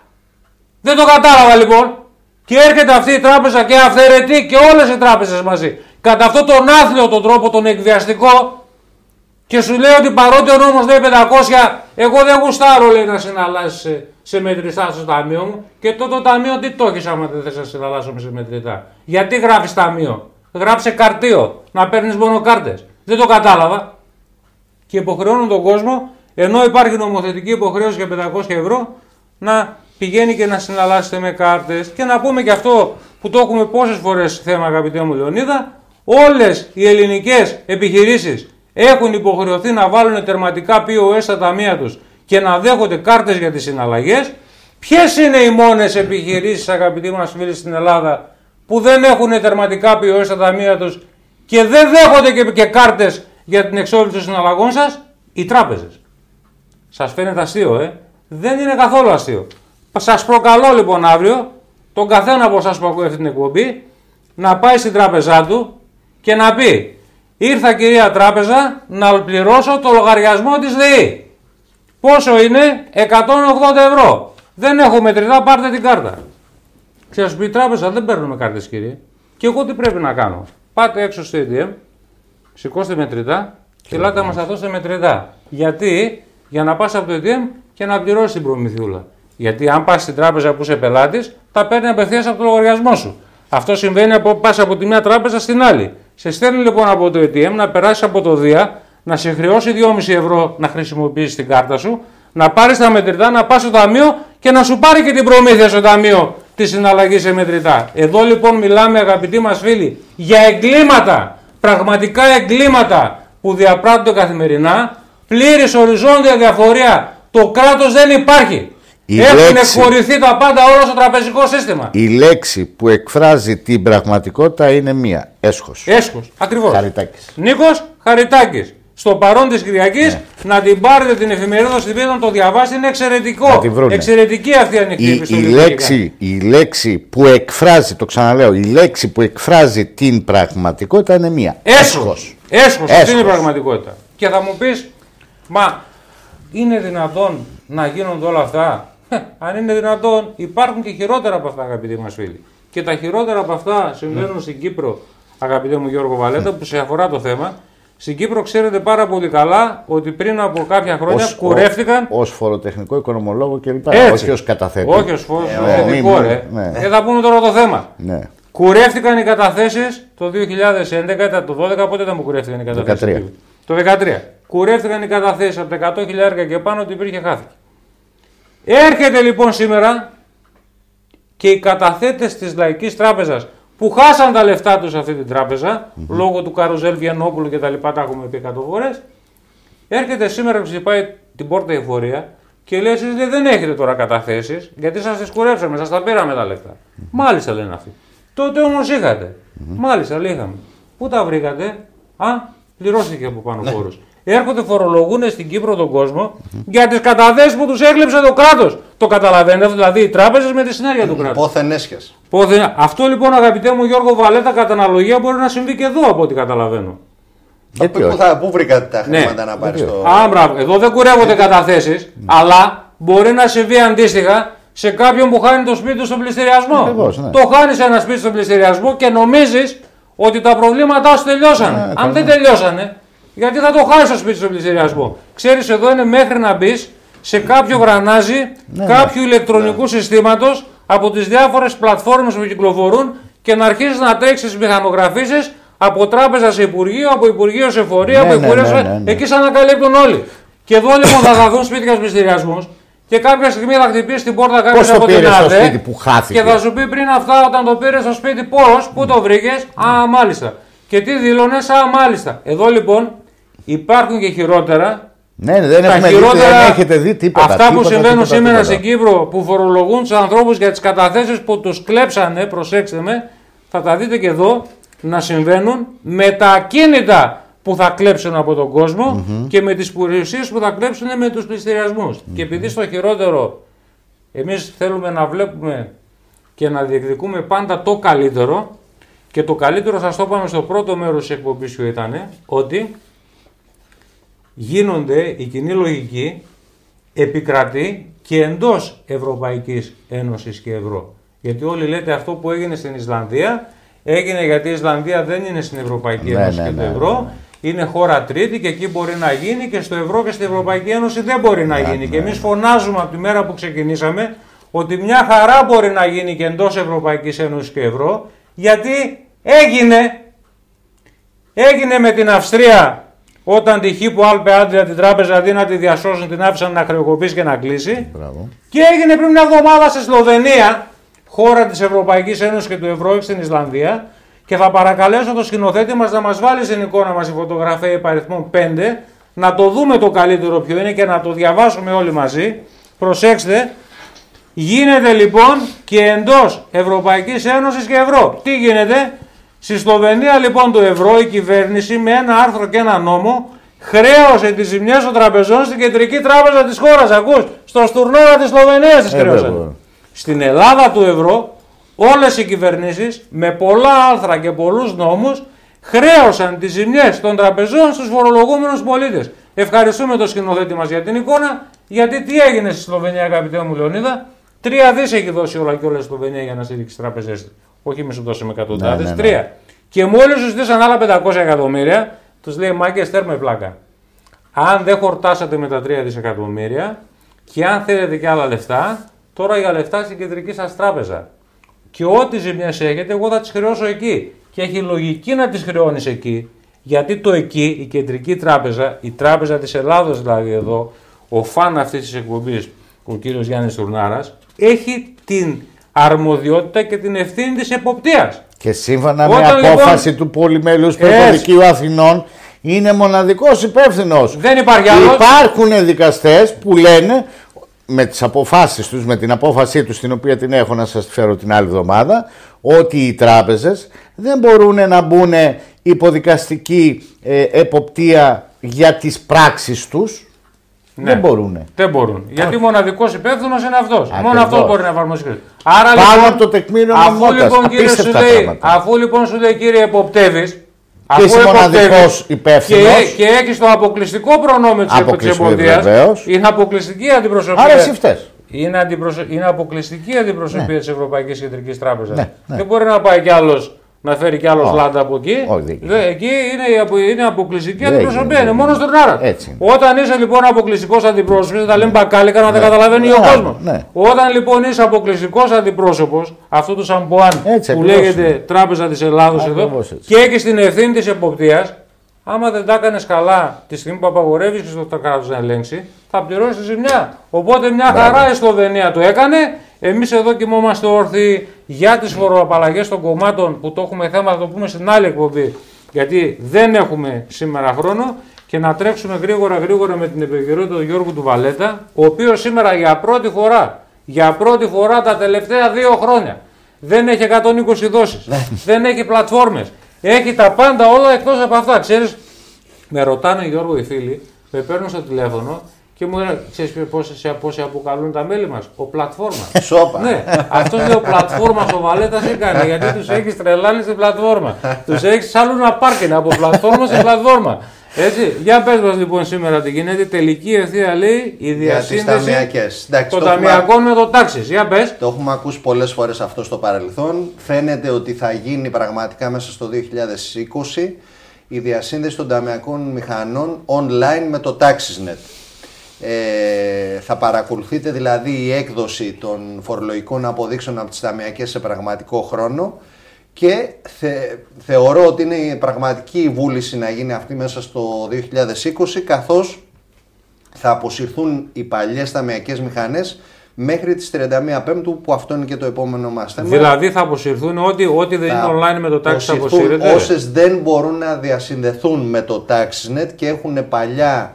Δεν το κατάλαβα λοιπόν. Και έρχεται αυτή η τράπεζα και αυθαιρετή και όλες οι τράπεζες μαζί. Κατά αυτόν τον άθλιο τον τρόπο, τον εκβιαστικό, και σου λέει ότι παρότι ο νόμος λέει 500, εγώ δεν γουστάρω λέει να συναλλάσσει σε, σε μετρητά στο ταμείο μου. Και τότε το ταμείο τι το έχεις άμα δεν θες να συναλλάσσω σε μετρητά; Γιατί γράφεις ταμείο; Γράψε καρτίο. Να παίρνεις μόνο κάρτες. Δεν το κατάλαβα. Και υποχρεώνουν τον κόσμο, ενώ υπάρχει νομοθετική υποχρέωση για 500 ευρώ, να πηγαίνει και να συναλλάσσεται με κάρτες. Και να πούμε και αυτό που το έχουμε πόσες φορές θέμα αγαπητέ μου Λεωνίδα, όλες οι ελληνικές επιχειρήσεις έχουν υποχρεωθεί να βάλουν τερματικά POS στα ταμεία τους και να δέχονται κάρτες για τις συναλλαγές. Ποιες είναι οι μόνες επιχειρήσεις αγαπητοί μας φίλοι στην Ελλάδα που δεν έχουν τερματικά POS στα ταμεία τους και δεν δέχονται και, και κάρτες για την εξόριξη των συναλλαγών σας, οι τράπεζες. Σας φαίνεται αστείο, ε; Δεν είναι καθόλου αστείο. Σας προκαλώ λοιπόν αύριο τον καθένα από εσάς που ακούει αυτή την εκπομπή να πάει στην τράπεζά του και να πει ήρθα κυρία τράπεζα να πληρώσω το λογαριασμό της ΔΕΗ. Πόσο είναι; 180 ευρώ. Δεν έχω μετρητά πάρτε την κάρτα. Και σου πει η τράπεζα δεν παίρνουμε κάρτες κύριε. Και εγώ τι πρέπει να κάνω; Πάτε έξω στο ATM, σηκώστε μετρητά και ελάτε να μας τα δώσετε μετρητά. Γιατί, για να πας από το ATM και να πληρώσεις την προμηθιούλα. Γιατί αν πας στην τράπεζα που είσαι πελάτης, τα παίρνει απευθείας από το λογαριασμό σου. Αυτό συμβαίνει από πας από τη μια τράπεζα στην άλλη. Σε στέλνει λοιπόν από το ATM να περάσεις από το ΔΙΑ, να σε χρεώσει 2,5 ευρώ να χρησιμοποιήσεις την κάρτα σου, να πάρεις τα μετρητά, να πας στο ταμείο και να σου πάρει και την προμήθεια στο ταμείο της συναλλαγής σε μετρητά. Εδώ λοιπόν μιλάμε, αγαπητοί μας φίλοι, για εγκλήματα, πραγματικά εγκλήματα που διαπράττονται καθημερινά, πλήρης οριζόντια διαφορία. Το κράτος δεν υπάρχει. Η Έχουν λέξη, εκχωρηθεί τα πάντα όλα στο τραπεζικό σύστημα.
Η λέξη που εκφράζει την πραγματικότητα είναι μία. Έσχος.
Έσχος. Ακριβώς.
Χαριτάκης.
Νίκος Χαριτάκης. Στο παρόν της Κυριακής ναι. να την πάρετε την εφημερίδα στην πίτα να το διαβάσετε. Είναι εξαιρετικό. Εξαιρετική αυτή η ανοιχτή
η, η, λέξη, η λέξη που εκφράζει, το ξαναλέω, η λέξη που εκφράζει την πραγματικότητα είναι μία.
Έσχος. Έσχος. Αυτή είναι η πραγματικότητα. Και θα μου πεις, μα είναι δυνατόν να γίνονται όλα αυτά; Αν είναι δυνατόν, υπάρχουν και χειρότερα από αυτά, αγαπητοί μας φίλοι. Και τα χειρότερα από αυτά συμβαίνουν ναι. στην Κύπρο, αγαπητέ μου Γιώργο Βαλέτα, που σε αφορά το θέμα. Στην Κύπρο ξέρετε πάρα πολύ καλά ότι πριν από κάποια χρόνια ως, κουρεύτηκαν.
Ω φοροτεχνικό οικονομολόγο κλπ.
Όχι ως
καταθέτης.
Όχι ως φοροτεχνικό, ρε. Ναι. Ε, θα πούμε τώρα το θέμα.
Ναι.
Κουρεύτηκαν οι καταθέσεις το 2011, το 2012, πότε ήταν που κουρεύτηκαν οι καταθέσεις; Το 2013. Κουρεύτηκαν οι καταθέσεις από τα 100.000 και πάνω ότι υπήρχε χάθηκε. Έρχεται λοιπόν σήμερα και οι καταθέτες της Λαϊκής Τράπεζας που χάσαν τα λεφτά τους σε αυτή την τραπεζα λόγω του Καρουζέλ Βιανόπουλου και τα λοιπά τα έχουμε πει 100 φορές έρχεται σήμερα και πάει την πόρτα η εφορία και λέει εσείς δεν έχετε τώρα καταθέσεις γιατί σας τις κουρέψαμε, σας τα πήραμε τα λεφτα Μάλιστα λένε αυτοί. Τότε όμως είχατε. Μάλιστα λέει είχαμε. Πού τα βρήκατε; Α, πληρώθηκε από πάνω ναι έρχονται φορολογούν στην Κύπρο τον κόσμο για τις καταθέσει που τους έκλεψε το κράτος. Το καταλαβαίνετε, δηλαδή οι τράπεζες με τη συνέργεια του κράτους.
Πόθεν έσχε.
Αυτό λοιπόν, αγαπητέ μου Γιώργο Βαλέτα, κατά αναλογία μπορεί να συμβεί και εδώ από ό,τι καταλαβαίνω.
Γιατί πού, θα, πού βρήκατε τα ναι. χρήματα να πάρεις το.
Α, Εδώ δεν κουρεύονται καταθέσεις, αλλά μπορεί να συμβεί αντίστοιχα σε κάποιον που χάνει το σπίτι του στον πληστηριασμό.
ναι.
Το χάνεις ένα σπίτι στον πληστηριασμό και νομίζεις ότι τα προβλήματά σου τελειώσαν. Ναι, Αν δεν τελειώσανε, γιατί θα το χάσει το σπίτι στον πληστηριασμό. Ξέρεις, εδώ είναι μέχρι να μπεις σε κάποιο γρανάζι ναι, ναι. κάποιου ηλεκτρονικού ναι. συστήματος από τις διάφορες πλατφόρμες που κυκλοφορούν και να αρχίσεις να τρέξεις μηχανογραφήσεις από τράπεζα σε υπουργείο, από υπουργείο σε φορεία, ναι, από υπουργείο σε. Ναι, Εκεί σαν να καλύπτουν όλοι. Και εδώ λοιπόν θα δαδούν σπίτια στους πληστηριασμού και κάποια στιγμή θα χτυπήσει την πόρτα κάποιος από την ΑΔΕ και θα σου πει πριν αυτά όταν το πήρες στο σπίτι πώς, πού το βρήκες; Α, μάλιστα. Και τι δήλωνες, α, μάλιστα. Εδώ λοιπόν Υπάρχουν και χειρότερα
Ναι, δεν,
Τα
έχουμε δει,
χειρότερα,
δεν έχετε δει τίποτα.
αυτά που
τίποτα,
συμβαίνουν
τίποτα,
σήμερα
τίποτα.
στην Κύπρο που φορολογούν τους ανθρώπους για τις καταθέσεις που τους κλέψανε, προσέξτε με, θα τα δείτε και εδώ να συμβαίνουν με τα ακίνητα που θα κλέψουν από τον κοσμο και με τις περιουσίες που θα κλέψουν με τους πληστηριασμους Και επειδή στο χειρότερο εμείς θέλουμε να βλέπουμε και να διεκδικούμε πάντα το καλύτερο και το καλύτερο σας το είπαμε στο πρώτο μέρος της εκπομπής που ήταν ότι γίνονται η κοινή λογική επικρατεί και εντός Ευρωπαϊκής Ένωσης και Ευρώ. Γιατί όλοι λέτε αυτό που έγινε στην Ισλανδία έγινε γιατί η Ισλανδία δεν είναι στην Ευρωπαϊκή
Ναι,
Ένωση
ναι,
και το
ναι,
Ευρώ. Είναι χώρα τρίτη και εκεί μπορεί να γίνει και στο Ευρώ και στην Ευρωπαϊκή Ένωση δεν μπορεί να γίνει. Και εμείς φωνάζουμε από τη μέρα που ξεκινήσαμε ότι μια χαρά μπορεί να γίνει και εντός Ευρωπαϊκής Ένωσης και Ευρώ γιατί έγινε Έγινε με την Αυστρία όταν τη Χίπου Άλπε Άντρια την τράπεζα αντί να τη διασώσουν την άφησαν να χρεοκοπήσει και να κλείσει.
Μπράβο.
Και έγινε πριν μια εβδομάδα στη Σλοβενία, χώρα της Ευρωπαϊκής Ένωσης και του Ευρώ και στην Ισλανδία. Και θα παρακαλέσω το σκηνοθέτη μας να μας βάλει στην εικόνα μας η φωτογραφία υπαριθμών 5, να το δούμε το καλύτερο ποιο είναι και να το διαβάσουμε όλοι μαζί. Προσέξτε, Γίνεται λοιπόν και εντός Ευρωπαϊκής Ένωσης και Ευρώ. Τι γίνεται, στη Σλοβενία λοιπόν του Ευρώ η κυβέρνηση με ένα άρθρο και ένα νόμο χρέωσε τις ζημιές των τραπεζών στην κεντρική τράπεζα της χώρας. Ακούς, στο στουρνόρα της Σλοβενίας τις
Ε,
χρέωσαν.
βέβαια.
Στην Ελλάδα του ευρώ όλες οι κυβερνήσεις με πολλά άρθρα και πολλούς νόμους χρέωσαν τις ζημιές των τραπεζών στους φορολογούμενους πολίτες. Ευχαριστούμε τον σκηνοθέτη μας για την εικόνα, γιατί τι έγινε στη Σλοβενία αγαπητέ μου Λεωνίδα, τρία δις έχει δώσει όλα και όλα η Σλοβενία για να στηρίξει τις τραπεζές της. Όχι μη σου δώσουμε εκατοντάδες,
Ναι, ναι, ναι.
τρία. Και μόλις σου ζητήσαν άλλα 500 εκατομμύρια, τους λέει μάγκες τέρμε πλάκα. Αν δεν χορτάσατε με τα 3 δισεκατομμύρια και αν θέλετε και άλλα λεφτά, τώρα για λεφτά στην κεντρική σας τράπεζα. Και ό,τι ζημιές έχετε, εγώ θα τις χρεώσω εκεί. Και έχει λογική να τις χρεώνεις εκεί, γιατί το εκεί, η κεντρική τράπεζα, η τράπεζα της Ελλάδος δηλαδή εδώ, ο φαν αυτής της εκπομπής, ο κύριος Γιάννης Τουρνάρας, έχει την αρμοδιότητα και την ευθύνη της εποπτείας.
Και σύμφωνα
Όταν,
με
λοιπόν-
απόφαση του Πολυμέλου
Έτσι.
Περιφερειακού Αθηνών είναι μοναδικός υπεύθυνος.
Δεν υπάρχει άλλος.
Υπάρχουν δικαστές που λένε με τις αποφάσεις τους, με την απόφασή τους την οποία την έχω να σας τη φέρω την άλλη εβδομάδα ότι οι τράπεζες δεν μπορούν να μπουν υποδικαστική ε, εποπτεία για τις πράξεις τους.
Ναι.
Δεν μπορούν.
Δεν μπορούν. Γιατί μοναδικός υπεύθυνος είναι αυτός. Μόνο
Ακριβώς.
αυτός μπορεί να εφαρμόσει κρίση. Άρα
Πάνω
λοιπόν,
από το τεκμήριο
αφού
νομιμότητας.
λοιπόν, κύριε σου
Απίστευτα
λέει,
πράγματα.
αφού λοιπόν σου λέει κύριε εποπτεύει.
είσαι μοναδικός υπεύθυνος.
Και, και έχεις το αποκλειστικό προνόμιο της
Αποκλειστικό,
εποπτεία.
βεβαίως.
Είναι αποκλειστική αντιπροσωπεία.
Άρα εσύ φταίς.
Είναι, αντιπροσω... είναι αποκλειστική αντιπροσωπεία
Ναι.
της Ευρωπαϊκής Κεντρικής Τράπεζας.
Ναι, ναι.
Δεν μπορεί να πάει κι άλλος να φέρει κι άλλος
Όχι.
λάντα από εκεί.
Όχι, δεν
Δε- εκεί είναι, η απο- είναι αποκλειστική
Δεν
αντιπροσωπεία.
γίνεται,
Είναι
δεν
μόνος στον Άρα.
Έτσι είναι.
Όταν είσαι λοιπόν αποκλειστικός αντιπρόσωπος, τα λέμε μπακάλικα να τα καταλαβαίνει ο
Ναι,
κόσμος.
ναι.
Όταν λοιπόν είσαι αποκλειστικός αντιπρόσωπος, αυτό το Σαμπουάν
Έτσι,
που
ακριβώς
λέγεται
είναι.
Τράπεζα της Ελλάδος εδώ,
Ακριβώς έτσι.
και έχει την ευθύνη της εποπτείας, άμα δεν τα έκανες καλά τη στιγμή που απαγορεύεις και στο κράτο να ελέγξει, θα πληρώσεις τη ζημιά. Οπότε μια χαρά η Σλοβενία το έκανε. Εμείς εδώ κοιμόμαστε όρθιοι για τις φοροαπαλλαγές των κομμάτων που το έχουμε θέμα, θα το πούμε στην άλλη εκπομπή. Γιατί δεν έχουμε σήμερα χρόνο και να τρέξουμε γρήγορα γρήγορα με την επικαιρότητα του Γιώργου του Βαλέτα, ο οποίος σήμερα για πρώτη φορά, για πρώτη φορά τα τελευταία δύο χρόνια δεν έχει 120 δόσεις. δεν έχει πλατφόρμες. Έχει τα πάντα όλα εκτός από αυτά. Ξέρεις, με ρωτάνε Γιώργο οι φίλοι, με παίρνουν στο τηλέφωνο και μου λένε: Ξέρεις πόσοι, πόσοι αποκαλούν τα μέλη μας, Ο πλατφόρμας.
Σόπα.
ναι, αυτό λέει ο πλατφόρμα ο Βαλέτα τι κάνει, γιατί τους έχεις τρελάνει στην πλατφόρμα. τους έχεις άλλου να πάρκινγκ από πλατφόρμα σε πλατφόρμα. Έτσι, για πες μας λοιπόν σήμερα τι γίνεται. Τελική ευθεία λέει η
Για τις
διασύνδεση
ταμιακές. Εντάξει,
των
το έχουμε-
ταμιακών με το τάξη. Για πες.
Το έχουμε ακούσει πολλές φορές αυτό στο παρελθόν. Φαίνεται ότι θα γίνει πραγματικά μέσα στο 2020 η διασύνδεση των ταμιακών μηχανών online με το TaxisNet. Ε, θα παρακολουθείτε δηλαδή η έκδοση των φορολογικών αποδείξεων από τις ταμιακές σε πραγματικό χρόνο και θε- θεωρώ ότι είναι η πραγματική βούληση να γίνει αυτή μέσα στο 2020 καθώς θα αποσυρθούν οι παλιές ταμιακές μηχανές μέχρι τις 31 Πέμπτου που αυτό είναι και το επόμενο μας θέμα.
Δηλαδή θα αποσυρθούν ό,τι, ό,τι δεν
Θα
είναι online με το τάξη θα
αποσυρθούν
αποσύρεται.
Όσες δεν μπορούν να διασυνδεθούν με το TaxNet και έχουν παλιά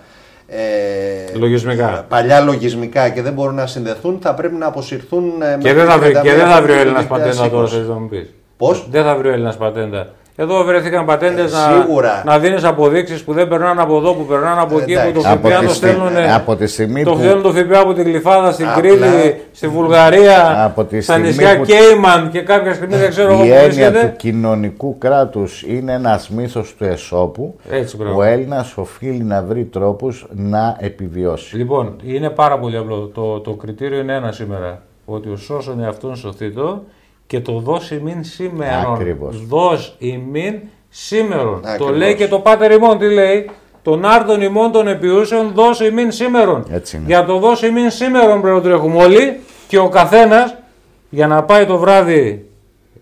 ε,
Λογισμικά.
παλιά λογισμικά και δεν μπορούν να συνδεθούν, θα πρέπει να αποσυρθούν. ε,
Και
μέχρι
δεν θα βρει,
31
και δεν θα βρει ο
Μαρτίου
Έλληνας
2020.
πατέντα τώρα, θες να μου πει.
Πώς;
Δεν θα βρει ο Έλληνας πατέντα. Εδώ βρέθηκαν πατέντες
Ε,
να,
σίγουρα.
να δίνεις αποδείξεις που δεν περνάνε από εδώ, που περνάνε από εκεί, που
Εντάξει.
το
Από
ΦΠΑ
τη
το
στιγμή-
στέλνουν.
από τη στιγμή
το
που-
στέλνουν το ΦΠΑ από την Γλυφάδα στην
Απλά-
Κρήτη, στη Βουλγαρία,
Από τη
στα
στιγμή
νησιά
που-
Κέιμαν και κάποια στιγμή δεν ξέρω εγώ
Η
που
έννοια
βρίσκεται.
του κοινωνικού κράτους είναι ένας μύθος του εσώπου.
Έτσι, μπράβο.
ο Έλληνας οφείλει να βρει τρόπους να επιβιώσει.
Λοιπόν, είναι πάρα πολύ απλό. Το, το κριτήριο είναι ένα σήμερα. Ότι ο σώσον εαυτόν σωθήτω και το δώσει μην σήμερον.
Ακριβώς.
Δώσ ημίν σήμερον. Το
Ακριβώς.
λέει και το πάτερ ημών. Τι λέει; Τον άρτον ημών των επιούσεων δώσει ημίν σήμερον.
Έτσι είναι.
Για το δώσει ημίν σήμερον πρέπει να τρέχουμε όλοι και ο καθένας για να πάει το βράδυ.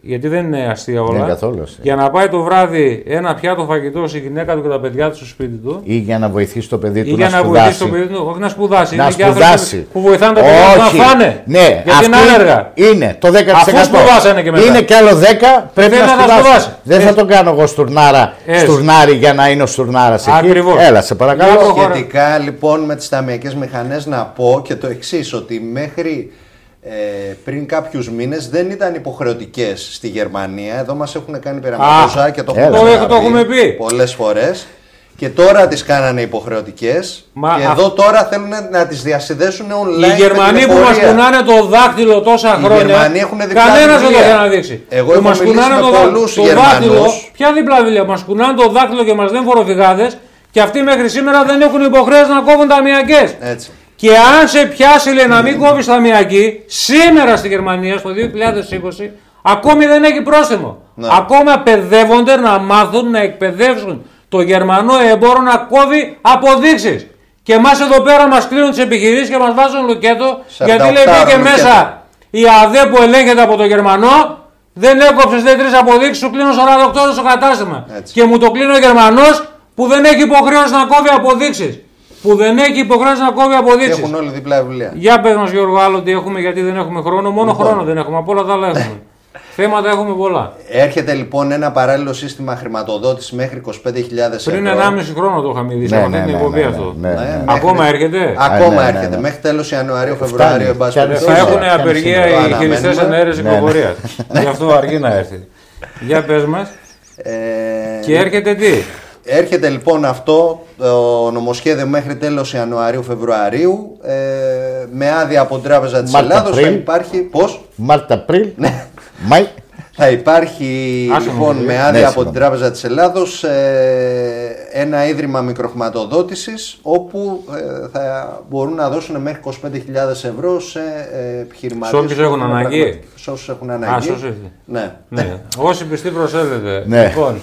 Γιατί δεν είναι αστεία όλα.
Δεν είναι καθόλου αστεία.
Για να πάει το βράδυ ένα πιάτο φαγητό στη γυναίκα του και τα παιδιά του στο σπίτι του.
Ή για να βοηθήσει το παιδί
Ή
του
για
να
να βοηθήσει
σπουδάσει.
το παιδί του, όχι να σπουδάσει.
Να
είναι και άνθρωποι
σπουδάσει.
που βοηθάνε τα παιδιά του
Όχι.
να φάνε.
Ναι,
γιατί είναι
αυτό
άνεργα.
Είναι το 10%.
Αφού σπουδάσανε και μετά.
Είναι και άλλο 10, πρέπει
Θέλει
να
να
σπουδάσει.
σπουδάσει.
Δεν θα
Έτσι.
τον κάνω εγώ στουρνάρα,
Έτσι.
στουρνάρι για να είναι ο στουρνάρας εκεί.
Ακριβώς.
Έλα, σε παρακαλώ.
Για προχωρά.
Σχετικά λοιπόν με τις ταμιακές μηχανές να πω και το εξής ότι μέχρι ε, πριν κάποιους μήνες δεν ήταν υποχρεωτικές στη Γερμανία. Εδώ μας έχουν κάνει πειραματόζα και το
έλα.
έχουμε
Το
έχω- το έχουμε πει.
πολλές φορές. Και τώρα τις κάνανε υποχρεωτικές
Μα
και
α-
εδώ τώρα θέλουν να τις διασυνδέσουν online
Οι Γερμανοί
με
που μας
τηλεφορία.
κουνάνε το δάχτυλο τόσα
Οι
χρόνια.
Γερμανοί έχουν διπλά
Κανένας δεν το
βιβλία.
θέλει να δείξει.
Εγώ
που
έχω
μας
μιλήσει
κουνάνε
με
το, δά-
πολλούς
το
Γερμανούς.
δάχτυλο. Ποια διπλά βιβλία; Μας κουνάνε το δάχτυλο και μας δεν φοροφυγάδε και αυτοί μέχρι σήμερα δεν έχουν υποχρέωση να κόβουν ταμιακέ.
Έτσι.
Και αν σε πιάσει λέει, να μην κόβεις ταμιακή, σήμερα στη Γερμανία στο 2020 ακόμη δεν έχει πρόστιμο.
Ναι.
Ακόμα παιδεύονται να μάθουν να εκπαιδεύσουν το Γερμανό εμπόρο να κόβει αποδείξεις. Και εμάς εδώ πέρα μας κλείνουν τις επιχειρήσεις και μας βάζουν λουκέτο
48
γιατί λέει μπήκε
λουκέτο.
μέσα η ΑΔΕ που ελέγχεται από το Γερμανό. Δεν έκοψες δεν τρεις αποδείξεις, σου κλείνω 48 ώρες το κατάστημα.
Έτσι.
Και μου το κλείνει ο Γερμανός που δεν έχει υποχρέωση να κόβει αποδείξεις. Που δεν έχει υποχρέωση να κόβει
Και
αποδείξει.
έχουν όλοι διπλά βιβλία.
Για πες μας Γιώργο άλλο τι έχουμε γιατί δεν έχουμε χρόνο. Μόνο
Λοιπόν.
χρόνο δεν έχουμε. Από όλα τα άλλα έχουμε. Θέματα έχουμε πολλά.
Έρχεται λοιπόν ένα παράλληλο σύστημα χρηματοδότησης μέχρι 25.000 ευρώ.
Πριν 1,5 χρόνο το είχαμε δει σε
Ναι,
αυτή
ναι,
την
ναι,
εκπομπή
ναι,
αυτό.
ναι, ναι,
Ναι,
ναι.
μέχρι-
Ακόμα έρχεται;
Ακόμα
ναι, ναι,
έρχεται.
ναι.
Μέχρι τέλος Ιανουαρίου, Φεβρουάριο, εν πάση
Φτάνει.
Θα
περιπτώσει.
έχουν
Φτάνει
απεργία
σήμερα.
οι
Το
χειριστέ
αναμένουμε.
ενέργειας
Ναι, ναι.
κυκλοφορία. Γι' αυτό αργεί να έρθει. Για πες μας.
Ε,
Και έρχεται τι;
Έρχεται λοιπόν αυτό το νομοσχέδιο μέχρι τέλος Ιανουαρίου-Φεβρουαρίου ε, με άδεια από την Τράπεζα της
Μάρτιο,
Ελλάδος θα
Απρίλιο.
υπάρχει, πώς;
Μάρτ, Απρίλ, Μάη.
Θα υπάρχει
Άσε μου,
λοιπόν
παιδί.
με
Ναι,
άδεια από
συγγνώμη.
την Τράπεζα της Ελλάδος ε, ένα ίδρυμα μικροχρηματοδότησης όπου ε, θα μπορούν να δώσουν μέχρι 25.000 ευρώ σε ε, επιχειρηματίες.
Σε όποιους
που
έχουν ανάγκη;
πραγματικά- Σε όσους έχουν ανάγκη.
σε όσους έχουν.
Ναι.
Ναι. Όσοι πιστοί προσέλθετε.
Ναι.
Λοιπόν,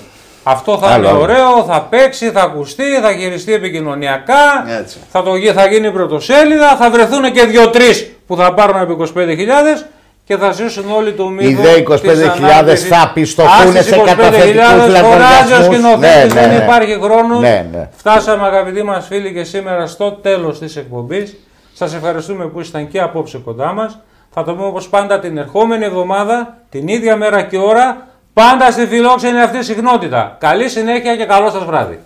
αυτό θα
Άλλο,
είναι
άλλο.
ωραίο, θα παίξει, θα ακουστεί, θα γυριστεί επικοινωνιακά.
Έτσι.
Θα, το, γι- θα γίνει πρωτοσέλιδα, θα βρεθούν και δύο-τρει που θα πάρουν επί 25.000 και θα ζήσουν όλοι το μύθο.
Οι δε 25.000
της ανάπτυξης.
θα πιστωθούν
Ας τις
σε
25.000
καταθετικούς
Φωνάζει ο
λογαριασμούς.
σκηνοθέτης,
Ναι, ναι,
δεν
ναι.
υπάρχει χρόνος.
Ναι, ναι.
Φτάσαμε αγαπητοί μας φίλοι και σήμερα στο τέλος της εκπομπής. Σας ευχαριστούμε που ήσασταν και απόψε κοντά μας. Θα το πούμε όπως πάντα την ερχόμενη εβδομάδα, την ίδια μέρα και ώρα, πάντα στη φιλόξενη αυτή συχνότητα. Καλή συνέχεια και καλό σας βράδυ.